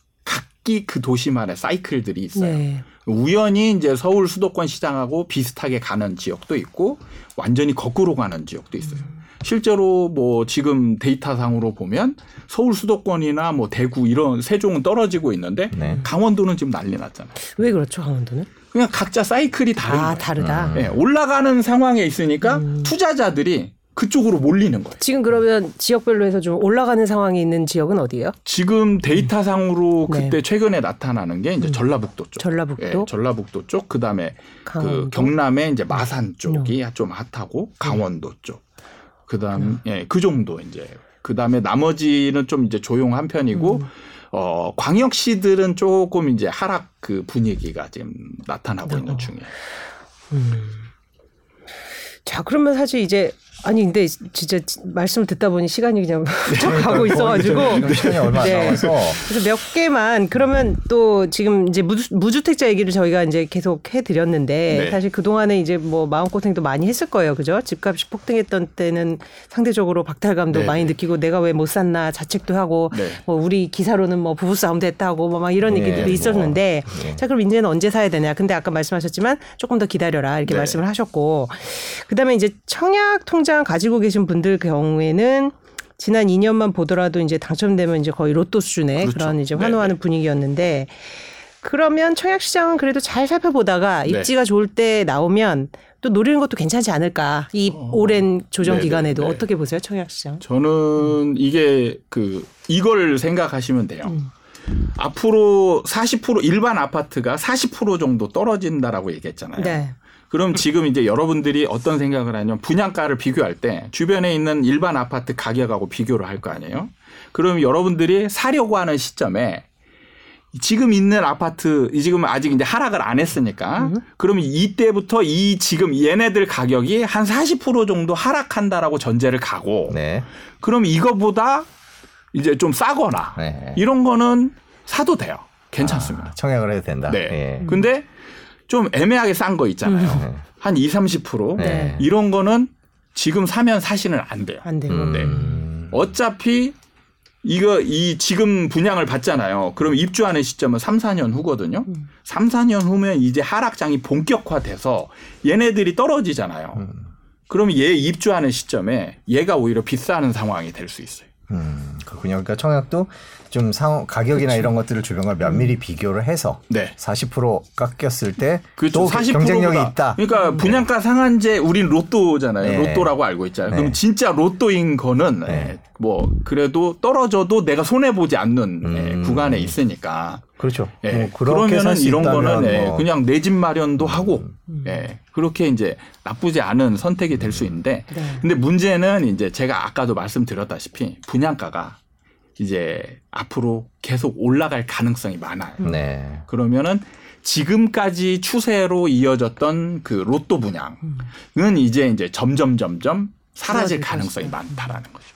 각기 그 도시만의 사이클들이 있어요. 네. 우연히 이제 서울 수도권 시장하고 비슷하게 가는 지역도 있고 완전히 거꾸로 가는 지역도 있어요. 음. 실제로 뭐 지금 데이터상으로 보면 서울 수도권이나 뭐 대구 이런 세종은 떨어지고 있는데 네. 강원도는 지금 난리 났잖아요. 왜 그렇죠, 강원도는? 그냥 각자 사이클이 다른 아, 거예요. 다르다. 음. 네, 올라가는 상황에 있으니까 음. 투자자들이 그쪽으로 몰리는 거예요. 지금 그러면 지역별로 해서 좀 올라가는 상황이 있는 지역은 어디예요? 지금 데이터상으로 음. 그때 네. 최근에 나타나는 게 이제 음. 전라북도 쪽. 전라북도. 예, 전라북도 쪽. 그다음에 그 경남의 이제 마산 쪽이 음. 좀 핫하고 강원도 쪽. 그다음 음. 예, 그 정도 이제 그다음에 나머지는 좀 이제 조용한 편이고 음. 어, 광역시들은 조금 이제 하락 그 분위기가 지금 나타나고 있는 중이에요. 음. 자, 그러면 사실 이제 아니 근데 진짜 말씀을 듣다 보니 시간이 그냥 쭉 네. 가고 있어가지고 시간이 얼마 안 네. 남아서 그래서 몇 개만 그러면 또 지금 이제 무주, 택자 얘기를 저희가 이제 계속 해드렸는데 네. 사실 그 동안에 이제 뭐 마음 고생도 많이 했을 거예요, 그죠? 집값이 폭등했던 때는 상대적으로 박탈감도 네. 많이 느끼고 내가 왜 못 샀나 자책도 하고 네. 뭐 우리 기사로는 뭐 부부 싸움도 했다고 뭐 막 이런 네, 얘기들이 뭐. 있었는데 뭐. 자 그럼 이제는 언제 사야 되냐? 근데 아까 말씀하셨지만 조금 더 기다려라 이렇게 말씀을 하셨고 그다음에 이제 청약 통장 통장 가지고 계신 분들 경우에는 지난 2년만 보더라도 이제 당첨되면 이제 거의 로또 수준의 그렇죠. 그런 이제 환호하는 네네. 분위기였는데 그러면 청약 시장은 그래도 잘 살펴보다가 네. 입지가 좋을 때 나오면 또 노리는 것도 괜찮지 않을까 이 어. 오랜 조정 네네. 기간에도 네. 어떻게 보세요 청약 시장? 저는 음. 이게 그 이걸 생각하시면 돼요. 음. 앞으로 40% 일반 아파트가 40% 정도 떨어진다라고 얘기했잖아요. 네. 그럼 지금 이제 여러분들이 어떤 생각을 하냐면 분양가를 비교할 때 주변에 있는 일반 아파트 가격하고 비교를 할 거 아니에요. 그럼 여러분들이 사려고 하는 시점에 지금 있는 아파트 지금 아직 이제 하락을 안 했으니까 음. 그러면 이때부터 이 지금 얘네들 가격이 한 40% 정도 하락한다라고 전제를 가고 네. 그럼 이거보다 이제 좀 싸거나 네. 이런 거는 사도 돼요. 괜찮습니다. 아, 청약을 해도 된다. 네. 예. 근데 좀 애매하게 싼 거 있잖아요. 음. 한 2, 30% 네. 이런 거는 지금 사면 사실은 안 돼요. 안 되고. 네. 어차피 이거 이 지금 분양을 받잖아요. 그럼 입주하는 시점은 3, 4년 후거든요. 음. 3, 4년 후면 이제 하락장이 본격화돼서 얘네들이 떨어지잖아요. 음. 그럼 얘 입주하는 시점에 얘가 오히려 비싸는 상황이 될 수 있어요. 음, 그렇군요. 그러니까 청약도 좀 상, 가격이나 그렇죠. 이런 것들을 주변과 면밀히 음. 비교를 해서 네. 40% 깎였을 때또 그렇죠. 경쟁력이 있다. 그러니까 음. 분양가 상한제 우린 로또잖아요. 네. 로또라고 알고 있잖아요. 네. 그럼 진짜 로또인 거는 네. 뭐 그래도 떨어져도 내가 손해 보지 않는 음. 구간에 있으니까. 그렇죠. 예. 뭐 그러면은 이런 거는 예. 뭐. 그냥 내 집 마련도 하고 음. 예. 그렇게 이제 나쁘지 않은 선택이 될 수 있는데 네. 근데 문제는 이제 제가 아까도 말씀드렸다시피 분양가가 이제 앞으로 계속 올라갈 가능성이 많아요. 네. 그러면은 지금까지 추세로 이어졌던 그 로또 분양은 이제 이제 점점 점점 사라질 가능성이 많다라는 거죠.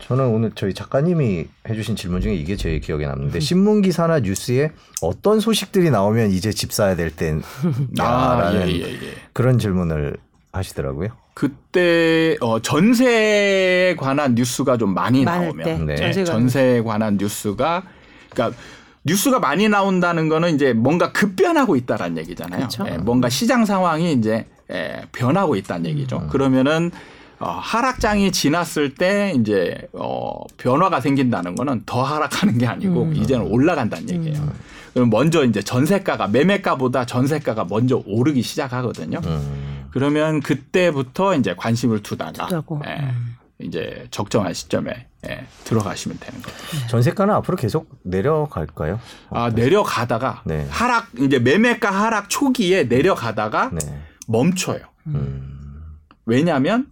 저는 오늘 저희 작가님이 해주신 질문 중에 이게 제일 기억에 남는데 신문 기사나 뉴스에 어떤 소식들이 나오면 이제 집 사야 될 때라는 아, 예, 예, 예. 그런 질문을 하시더라고요. 그때 어 전세에 관한 뉴스가 좀 많이 나오면 네. 전세에, 전세에 관한 뉴스가 그러니까 뉴스가 많이 나온다는 거는 이제 뭔가 급변하고 있다라는 얘기잖아요. 그렇죠. 예, 뭔가 시장 상황이 이제 예, 변하고 있다는 얘기죠. 음. 그러면은 어, 하락장이 지났을 때 이제 어, 변화가 생긴다는 거는 더 하락하는 게 아니고 음. 이제는 올라간다는 얘기예요. 음. 그럼 먼저 이제 전세가가 매매가보다 전세가가 먼저 오르기 시작하거든요. 음. 그러면 그때부터 이제 관심을 두다가 예, 음. 이제 적정한 시점에 예, 들어가시면 되는 거죠. 네. 전세가는 앞으로 계속 내려갈까요? 아 내려가다가 네. 하락 이제 매매가 하락 초기에 내려가다가 네. 멈춰요. 음. 왜냐하면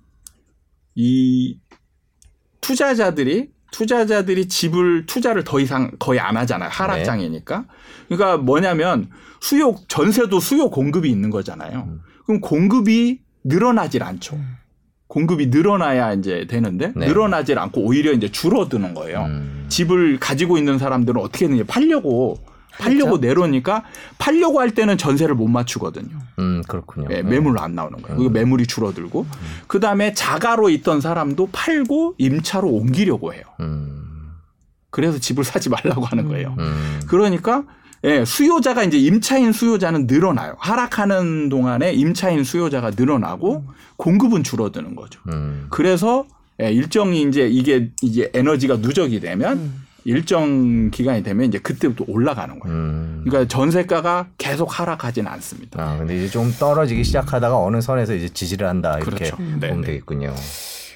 이 투자자들이 투자자들이 집을 투자를 더 이상 거의 안 하잖아요. 하락장이니까. 네. 그러니까 뭐냐면 수요 전세도 수요 공급이 있는 거잖아요. 음. 그럼 공급이 늘어나질 않죠. 음. 공급이 늘어나야 이제 되는데 네. 늘어나질 않고 오히려 이제 줄어드는 거예요. 음. 집을 가지고 있는 사람들은 어떻게든 팔려고 팔려고 그렇죠? 내놓으니까 팔려고 할 때는 전세를 못 맞추거든요. 음, 그렇군요. 예, 매물 안 나오는 거예요. 음. 매물이 줄어들고 음. 그 다음에 자가로 있던 사람도 팔고 임차로 옮기려고 해요. 음. 그래서 집을 사지 말라고 하는 거예요. 음. 그러니까 예, 수요자가 이제 임차인 수요자는 늘어나요. 하락하는 동안에 임차인 수요자가 늘어나고 공급은 줄어드는 거죠. 음. 그래서 예, 일정이 이제 이게 이제 에너지가 누적이 되면 음. 일정 기간이 되면 이제 그때부터 올라가는 거예요. 음. 그러니까 전세가가 계속 하락하지는 않습니다. 아, 근데 이제 좀 떨어지기 시작하다가 어느 선에서 이제 지지를 한다 이렇게 그렇죠. 보면 네, 네. 되겠군요.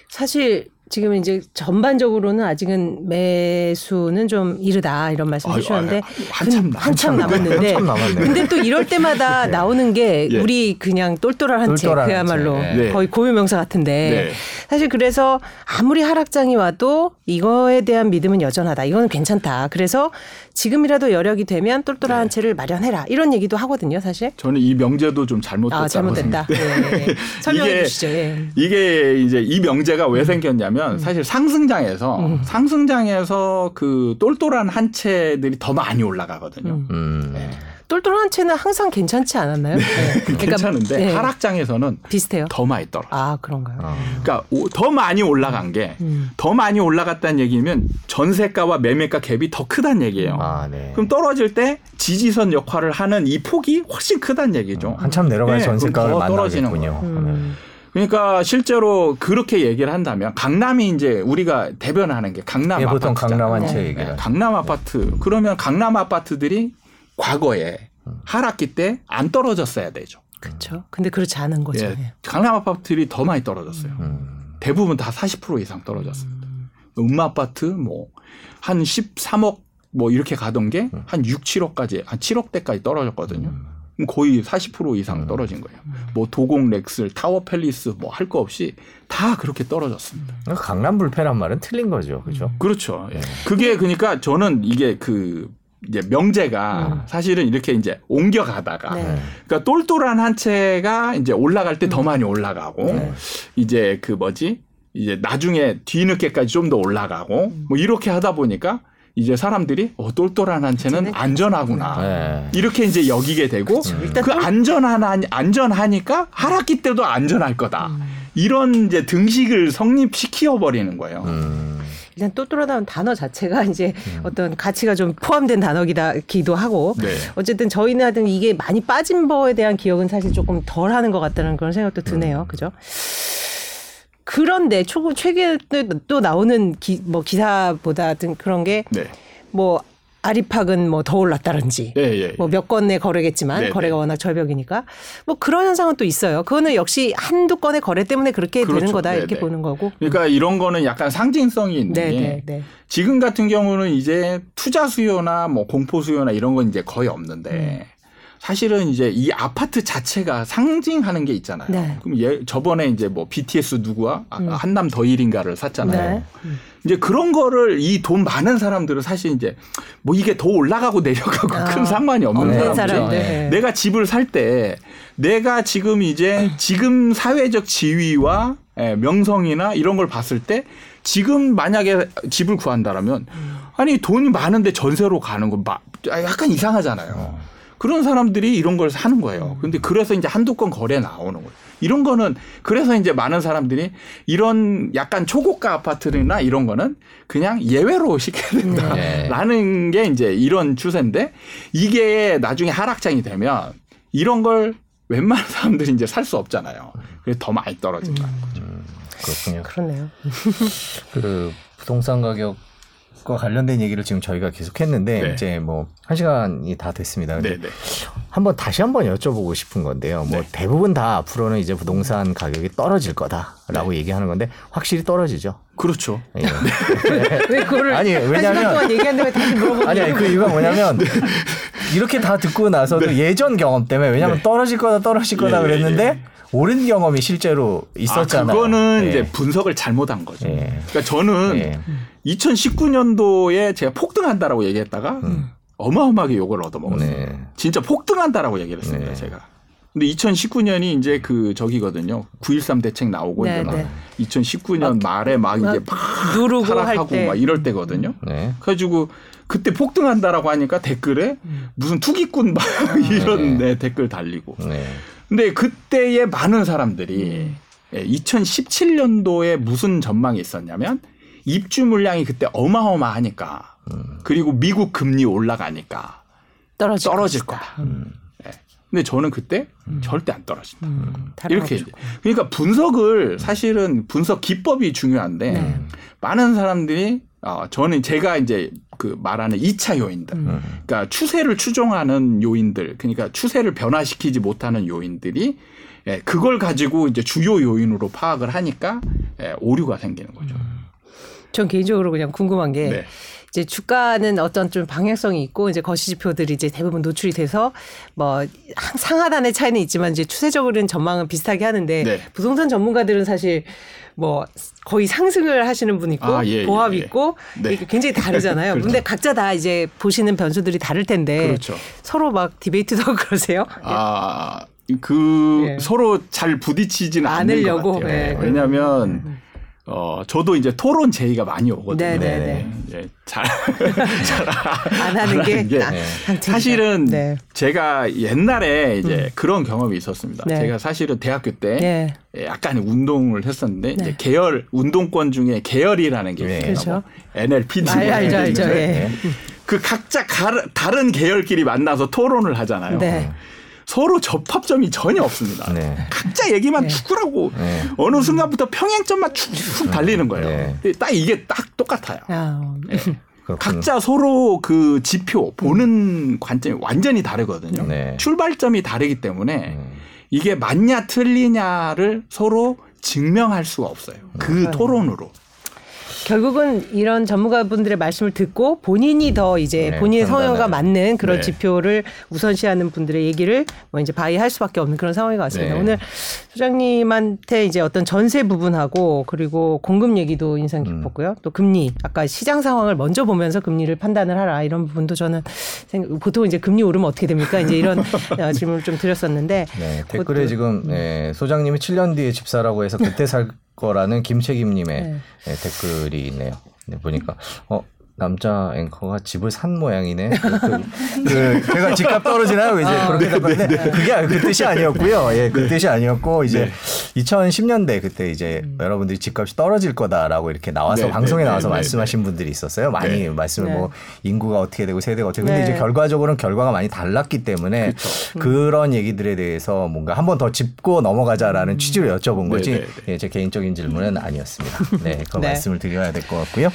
사실 지금 이제 전반적으로는 아직은 매수는 좀 이르다 이런 말씀 해주셨는데 한참, 한참 남았는데 한참 근데 또 이럴 때마다 네. 나오는 게 예. 우리 그냥 똘똘한 한채 그야말로 네. 거의 고유명사 같은데 네. 사실 그래서 아무리 하락장이 와도 이거에 대한 믿음은 여전하다 이거는 괜찮다 그래서 지금이라도 여력이 되면 똘똘한 네. 채를 마련해라 이런 얘기도 하거든요 사실 저는 이 명제도 좀 잘못됐다 아, 잘못됐다 네. 네. 설명해 주시죠 예. 이게 이제 이 명제가 왜 생겼냐면 음. 사실 상승장에서 음. 상승장에서 그 똘똘한 한 채들이 더 많이 올라가거든요. 음. 음. 네. 똘똘한 채는 항상 괜찮지 않았나요? 네. 네. 그러니까, 괜찮은데 네. 하락장에서는 비슷해요. 더 많이 떨어. 아 그런가요? 어. 그러니까 더 많이 올라간 게더 음. 많이 올라갔다는 얘기면 전세가와 매매가 갭이 더 크다는 얘기예요. 아, 네. 그럼 떨어질 때 지지선 역할을 하는 이 폭이 훨씬 크다는 얘기죠. 어, 한참 내려갈 네, 전세가를 만나겠군요. 음. 그러니까 실제로 그렇게 얘기를 한다면 강남이 이제 우리가 대변하는 게 강남 예, 보통 강남 한채 얘기를. 네, 강남 아파트. 그러면 강남 아파트들이 과거에 하락기 때 안 떨어졌어야 되죠. 그렇죠. 근데 그렇지 않은 거죠. 예, 강남 아파트들이 더 많이 떨어졌어요. 음. 대부분 다 40% 이상 떨어졌어요. 음. 음마 아파트 뭐 한 13억 뭐 이렇게 가던 게 한 6, 7억까지 한 7억대까지 떨어졌거든요. 음. 거의 40% 이상 음. 떨어진 거예요. 음. 뭐 도공 렉슬, 타워 팰리스 뭐 할 거 없이 다 그렇게 떨어졌습니다. 강남 불패란 말은 틀린 거죠. 그죠? 그렇죠. 예. 그게 그러니까 저는 이게 그 이제 명제가 음. 사실은 이렇게 이제 옮겨가다가 네. 그러니까 똘똘한 한 채가 이제 올라갈 때더 많이 올라가고 네. 이제 그 뭐지 이제 나중에 뒤늦게까지 좀 더 올라가고 뭐 이렇게 하다 보니까 이제 사람들이 어, 똘똘한 한 채는 안전하구나 네. 이렇게 이제 여기게 되고 음. 그 안전한 안전하니까 하락기 때도 안전할 거다 음. 이런 이제 등식을 성립시켜 버리는 거예요. 음. 일단 똘똘하다는 단어 자체가 이제 음. 어떤 가치가 좀 포함된 단어기도 하고 네. 어쨌든 저희는 하여튼 이게 많이 빠진 거에 대한 기억은 사실 조금 덜 하는 것 같다는 그런 생각도 드네요. 음. 그죠? 그런데 초, 최근에 또 나오는 기, 뭐 기사보다 등 그런 게 네. 뭐 아리팍은 뭐 더 올랐다든지 예, 예, 예. 뭐몇 건의 거래겠지만 네, 네, 거래가 워낙 절벽이니까 뭐 그런 현상은 또 있어요. 그거는 역시 한두 건의 거래 때문에 그렇게 그렇죠. 되는 거다 네, 이렇게 네. 보는 거고. 그러니까 이런 거는 약간 상징성이 있는 네, 게 네, 지금 같은 경우는 이제 투자 수요나 뭐 공포 수요나 이런 건 이제 거의 없는데 음. 사실은 이제 이 아파트 자체가 상징하는 게 있잖아요. 네. 그럼 예, 저번에 이제 뭐 BTS 누구와 아, 음. 한남 더일인가를 샀잖아요. 네. 음. 이제 그런 거를 이 돈 많은 사람들은 사실 이제 뭐 이게 더 올라가고 내려가고 아. 큰 상관이 없는 사람들. 네. 내가 집을 살 때 내가 지금 이제 지금 사회적 지위와 예, 명성이나 이런 걸 봤을 때 지금 만약에 집을 구한다라면 음. 아니 돈이 많은데 전세로 가는 건 약간 이상하잖아요. 어. 그런 사람들이 이런 걸 사는 거예요. 근데 그래서 이제 한두 건 거래 나오는 거예요. 이런 거는 그래서 이제 많은 사람들이 이런 약간 초고가 아파트나 이런 거는 그냥 예외로 시켜야 된다라는 네. 게 이제 이런 추세인데 이게 나중에 하락장이 되면 이런 걸 웬만한 사람들이 이제 살 수 없잖아요. 그래서 더 많이 떨어진다는 음. 거죠. 음, 그렇군요. 그렇네요. 그 부동산 가격 과 관련된 얘기를 지금 저희가 계속 했는데 네. 이제 뭐 한 시간이 다 됐습니다. 근데 네, 네. 한번 다시 한번 여쭤보고 싶은 건데요. 뭐 네. 대부분 다 앞으로는 이제 부동산 가격이 떨어질 거다라고 네. 얘기하는 건데 확실히 떨어지죠. 그렇죠. 예. 왜 그거를 아니 왜냐면 얘기하는데 다시 물어보는 아니, 아니 그 이유가 뭐냐면 이렇게 다 듣고 나서도 예전 경험 때문에 왜냐면 떨어질 거다 떨어질 거다 예, 그랬는데 예, 예. 오른 경험이 실제로 있었잖아요. 아, 그거는 네. 이제 분석을 잘못한 거죠. 네. 그러니까 저는 네. 2019년도에 제가 폭등한다라고 얘기했다가 음. 어마어마하게 욕을 얻어먹었어요. 네. 진짜 폭등한다라고 얘기를 했습니다, 네. 제가. 근데 2019년이 이제 그 저기거든요. 9.13 대책 나오고 네, 이제 네. 2019년 막, 말에 막, 막 이제 막 누르고 하락하고 막 이럴 때거든요. 네. 그래가지고 그때 폭등한다라고 하니까 댓글에 음. 무슨 투기꾼 막 이런 네. 댓글 달리고. 네. 근데 그때의 많은 사람들이 2017년도에 예, 무슨 전망이 있었냐면 입주 물량이 그때 어마어마하니까 음. 그리고 미국 금리 올라가니까 떨어질, 떨어질 거다. 음. 네. 근데 저는 그때 음. 절대 안 떨어진다. 음. 이렇게 그러니까 분석을 사실은 분석 기법이 중요한데 네. 많은 사람들이 어, 저는 제가 이제 그 말하는 2차 요인들. 음. 그러니까 추세를 추종하는 요인들, 그러니까 추세를 변화시키지 못하는 요인들이 예, 그걸 가지고 이제 주요 요인으로 파악을 하니까 예, 오류가 생기는 거죠. 음. 전 개인적으로 그냥 궁금한 게 네. 이제 주가는 어떤 좀 방향성이 있고 이제 거시 지표들이 이제 대부분 노출이 돼서 뭐 상하단의 차이는 있지만 이제 추세적으로는 전망은 비슷하게 하는데 네. 부동산 전문가들은 사실 뭐 거의 상승을 하시는 분 있고 아, 예, 보합 예, 예. 있고 네. 굉장히 다르잖아요. 그렇죠. 근데 각자 다 이제 보시는 변수들이 다를 텐데 그렇죠. 서로 막 디베이트도 하고 그러세요? 아. 그 예. 서로 잘 부딪히지는 않으려고. 것 같아요. 예. 왜냐하면 음. 어, 저도 이제 토론 제의가 많이 오거든요. 네네네. 네, 네. 네. 잘, 잘안 하는 게, 게 네. 사실은 네. 제가 옛날에 이제 음. 그런 경험이 있었습니다. 네. 제가 사실은 대학교 때 예, 약간 운동을 했었는데 이제 계열 운동권 중에 계열이라는 게 있어요. 그렇죠. NLPD. 알, 알죠, 알죠. 예. 그 각자 다른 계열끼리 만나서 토론을 하잖아요. 네. 서로 접합점이 전혀 없습니다. 네. 각자 얘기만 네. 죽으라고 네. 어느 순간부터 평행점만 쭉쭉 달리는 거예요. 네. 딱 이게 딱 똑같아요. 아. 네. 각자 서로 그 지표 보는 관점이 완전히 다르거든요. 네. 출발점이 다르기 때문에 음. 이게 맞냐 틀리냐를 서로 증명할 수가 없어요. 그 토론으로. 결국은 이런 전문가분들의 말씀을 듣고 본인이 더 이제 네, 본인의 성향과 맞는 그런 네. 지표를 우선시하는 분들의 얘기를 뭐 이제 바이할 수밖에 없는 그런 상황인 것 같습니다. 네. 오늘 소장님한테 이제 어떤 전세 부분하고 그리고 공급 얘기도 인상 음. 깊었고요. 음. 또 금리 아까 시장 상황을 먼저 보면서 금리를 판단을 하라 이런 부분도 저는 보통 이제 금리 오르면 어떻게 됩니까? 이제 이런 어, 질문을 좀 드렸었는데 네, 댓글에 지금 음. 네, 소장님이 7년 뒤에 집 사라고 해서 그때 살 거라는 김책임님의 네. 네, 댓글이 있네요. 네, 보니까 어 남자 앵커가 집을 산 모양이네. 그, 그, 그 제가 집값 떨어지나요? 이제 아, 그렇게 답하는데 네, 네, 네. 그게 그 뜻이 아니었고요. 예, 그 네. 뜻이 아니었고 이제 네. 2010년대 그때 이제 음. 여러분들이 집값이 떨어질 거다라고 이렇게 나와서 네, 방송에 나와서 말씀하신 분들이 있었어요. 많이 말씀을 뭐 인구가 어떻게 되고 세대가 어떻게. 근데 이제 결과적으로는 결과가 많이 달랐기 때문에. 음. 그런 얘기들에 대해서 뭔가 한 번 더 짚고 넘어가자라는 음. 취지로 여쭤본 거지. 예, 제 개인적인 질문은 아니었습니다. 네, 그 말씀을 드려야 될 것 같고요.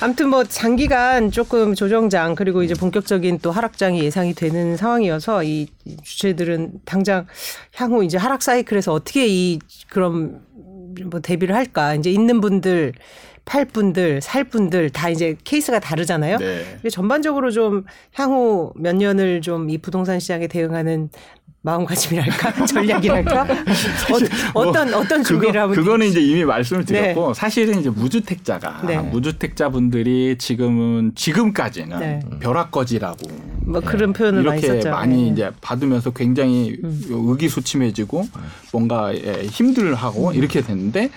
아무튼 뭐 장기 시간 조금 조정장 그리고 이제 본격적인 또 하락장이 예상이 되는 상황이어서 이 주체들은 당장 향후 이제 하락 사이클에서 어떻게 이 그런 뭐 대비를 할까 이제 있는 분들 팔 분들, 살 분들 다 이제 케이스가 다르잖아요. 네. 전반적으로 좀 향후 몇 년을 좀 이 부동산 시장에 대응하는 마음가짐이랄까 전략이랄까 어, 떤 뭐 어떤 준비를 그거, 하면 그거는 이제 이미 말씀을 드렸고 네. 사실은 이제 무주택자가 네. 무주택자분들이 지금은 지금까지는 네. 벼락거지라고 뭐 그런 표현을 이렇게 많이, 많이 네. 이제 받으면서 굉장히 음. 의기소침해지고 뭔가 예, 힘들하고 음. 이렇게 됐는데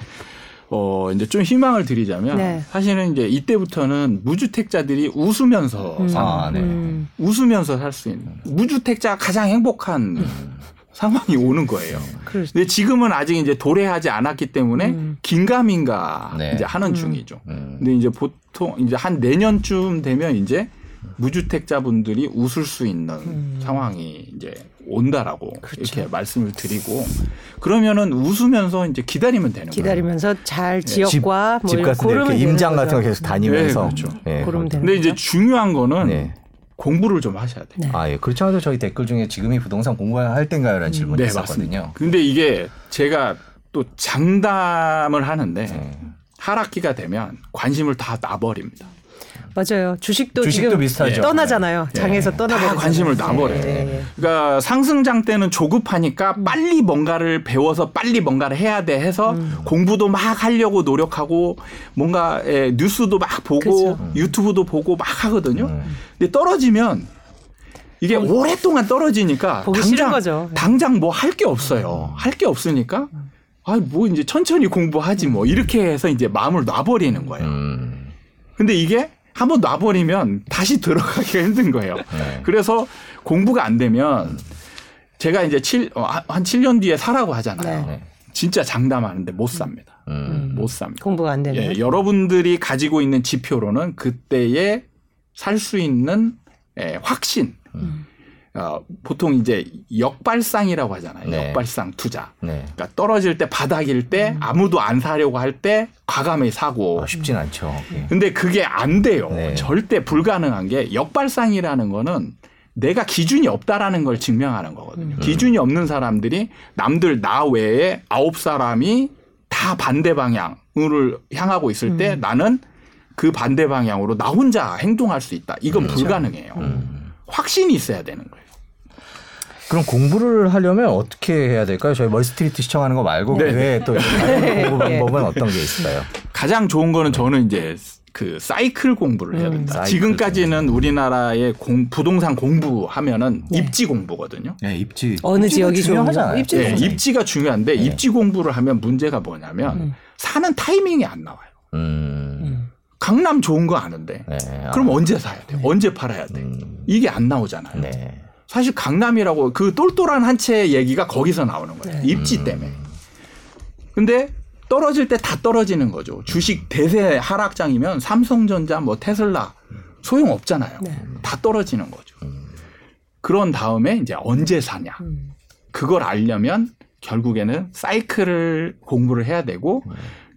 어 이제 좀 희망을 드리자면 네. 사실은 이제 이때부터는 무주택자들이 웃으면서 음. 아, 네. 음. 웃으면서 살 수 있는 무주택자가 가장 행복한 음. 상황이 오는 거예요. 그렇죠. 근데 지금은 아직 이제 도래하지 않았기 때문에 음. 긴가민가 네. 이제 하는 음. 중이죠. 음. 근데 이제 보통 이제 한 내년쯤 되면 이제 무주택자분들이 웃을 수 있는 음. 상황이 이제 온다라고 그렇죠. 이렇게 말씀을 드리고 그러면은 웃으면서 이제 기다리면 되는 기다리면서 거예요. 잘 지역과 집, 뭐 집 같은 이렇게 임장 같은 거 계속 다니면서 네, 그렇죠. 네, 고르면 되는 근데 이제 중요한 거는 네. 공부를 좀 하셔야 돼요. 네. 아, 예. 그렇죠. 않아도 저희 댓글 중에 지금이 부동산 공부할 땐가요 라는 음. 질문이 네, 있었거든요. 맞습니다. 근데 이게 제가 또 장담을 하는데 네. 하락기가 되면 관심을 다 놔버립니다. 맞아요. 주식도, 주식도 지금 비슷하죠. 떠나잖아요. 네. 장에서 네. 떠나버려. 관심을 놔버려요. 네. 그러니까 상승장 때는 조급하니까 음. 빨리 뭔가를 배워서 빨리 뭔가를 해야 돼 해서 음. 공부도 막 하려고 노력하고 뭔가 예, 뉴스도 막 보고 그렇죠. 유튜브도 보고 막 하거든요. 음. 근데 떨어지면 이게 어, 오랫동안 떨어지니까 당장 당장 뭐 할 게 없어요. 할 게 없으니까 아뭐 이제 천천히 공부하지 뭐 이렇게 해서 이제 마음을 놔버리는 거예요. 음. 근데 이게 한번 놔버리면 다시 들어가기가 힘든 거예요. 네. 그래서 공부가 안 되면 제가 이제 7, 어, 한 7년 뒤에 사라고 하잖아요. 네. 진짜 장담하는데 못 삽니다. 음. 못 삽니다. 공부가 안 되면. 예, 여러분들이 가지고 있는 지표로는 그때에 살 수 있는 예, 확신, 음. 어, 보통 이제 역발상이라고 하잖아요. 네. 역발상 투자. 네. 그러니까 떨어질 때 바닥일 때 음. 아무도 안 사려고 할 때 과감히 사고. 어, 쉽진 않죠. 예. 근데 그게 안 돼요. 네. 절대 불가능한 게 역발상이라는 거는 내가 기준이 없다라는 걸 증명하는 거거든요. 음. 기준이 없는 사람들이 남들 나 외에 아홉 사람이 다 반대 방향을 향하고 있을 때 음. 나는 그 반대 방향으로 나 혼자 행동할 수 있다. 이건 그렇죠. 불가능해요. 음. 확신이 있어야 되는 거예요. 그럼 공부를 하려면 어떻게 해야 될까요? 저희 멀스트리트 시청하는 거 말고 네. 왜또 공부 방법은 어떤 게 있을까요? 가장 좋은 거는 저는 이제 그 사이클 공부를 해야 음, 된다. 음, 지금까지는 우리나라의 공, 부동산 공부하면은 네. 입지 공부거든요. 네, 입지. 어느 지역이 중요하잖아요. 입지 네, 입지가 중요한데 네. 입지 공부를 하면 문제가 뭐냐면 음. 사는 타이밍이 안 나와요. 음. 강남 좋은 거 아는데 네. 그럼 아. 언제 사야 돼? 네. 언제 팔아야 돼? 음. 이게 안 나오잖아요. 네. 사실 강남이라고 그 똘똘한 한채 얘기가 거기서 나오는 거예요. 입지 음. 때문에. 근데 떨어질 때 다 떨어지는 거죠. 주식 대세 하락장이면 삼성전자 뭐 테슬라 소용 없잖아요. 네. 다 떨어지는 거죠. 그런 다음에 이제 언제 사냐. 음. 그걸 알려면 결국에는 사이클을 공부를 해야 되고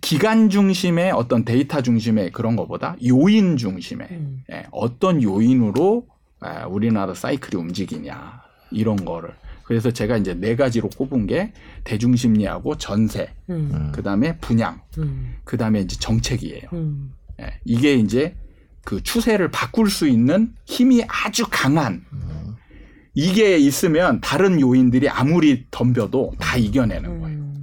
기간 중심의 어떤 데이터 중심의 그런 것보다 요인 중심의 음. 예, 어떤 요인으로 예, 우리나라 사이클이 움직이냐 이런 거를 그래서 제가 이제 네 가지로 꼽은 게 대중심리하고 전세, 음. 그 다음에 분양, 음. 그 다음에 이제 정책이에요. 음. 예, 이게 이제 그 추세를 바꿀 수 있는 힘이 아주 강한 이게 있으면 다른 요인들이 아무리 덤벼도 다 이겨내는 거예요.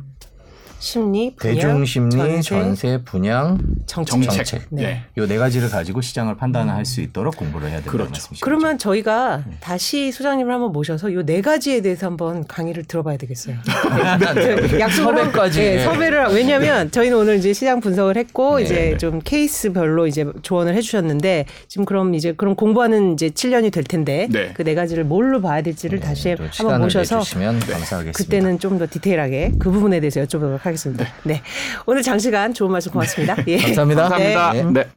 심리, 분양, 대중심리, 전세, 전세 분양, 정책. 정책. 네. 네. 네 가지를 가지고 시장을 판단할 수 있도록 공부를 해야 된다는 그렇죠. 말씀이시죠. 그러면 저희가 네. 다시 소장님을 한번 모셔서 이네 가지에 대해서 한번 강의를 들어봐야 되겠어요. 네. 약속까지 네, 섭외를 왜냐하면 저희는 오늘 이제 시장 분석을 했고 네. 이제 좀 케이스별로 이제 조언을 해주셨는데 지금 그럼 이제 그럼 공부하는 이제 7년이 될 텐데 네. 그네 가지를 뭘로 봐야 될지를 다시 한번 모셔서 그때는 좀 더 디테일하게 그 부분에 대해서 여쭤보도록 하겠습니다. 하겠습니다. 네. 네. 오늘 장시간 좋은 말씀 고맙습니다. 예. 감사합니다. 감사합니다. 네. 네.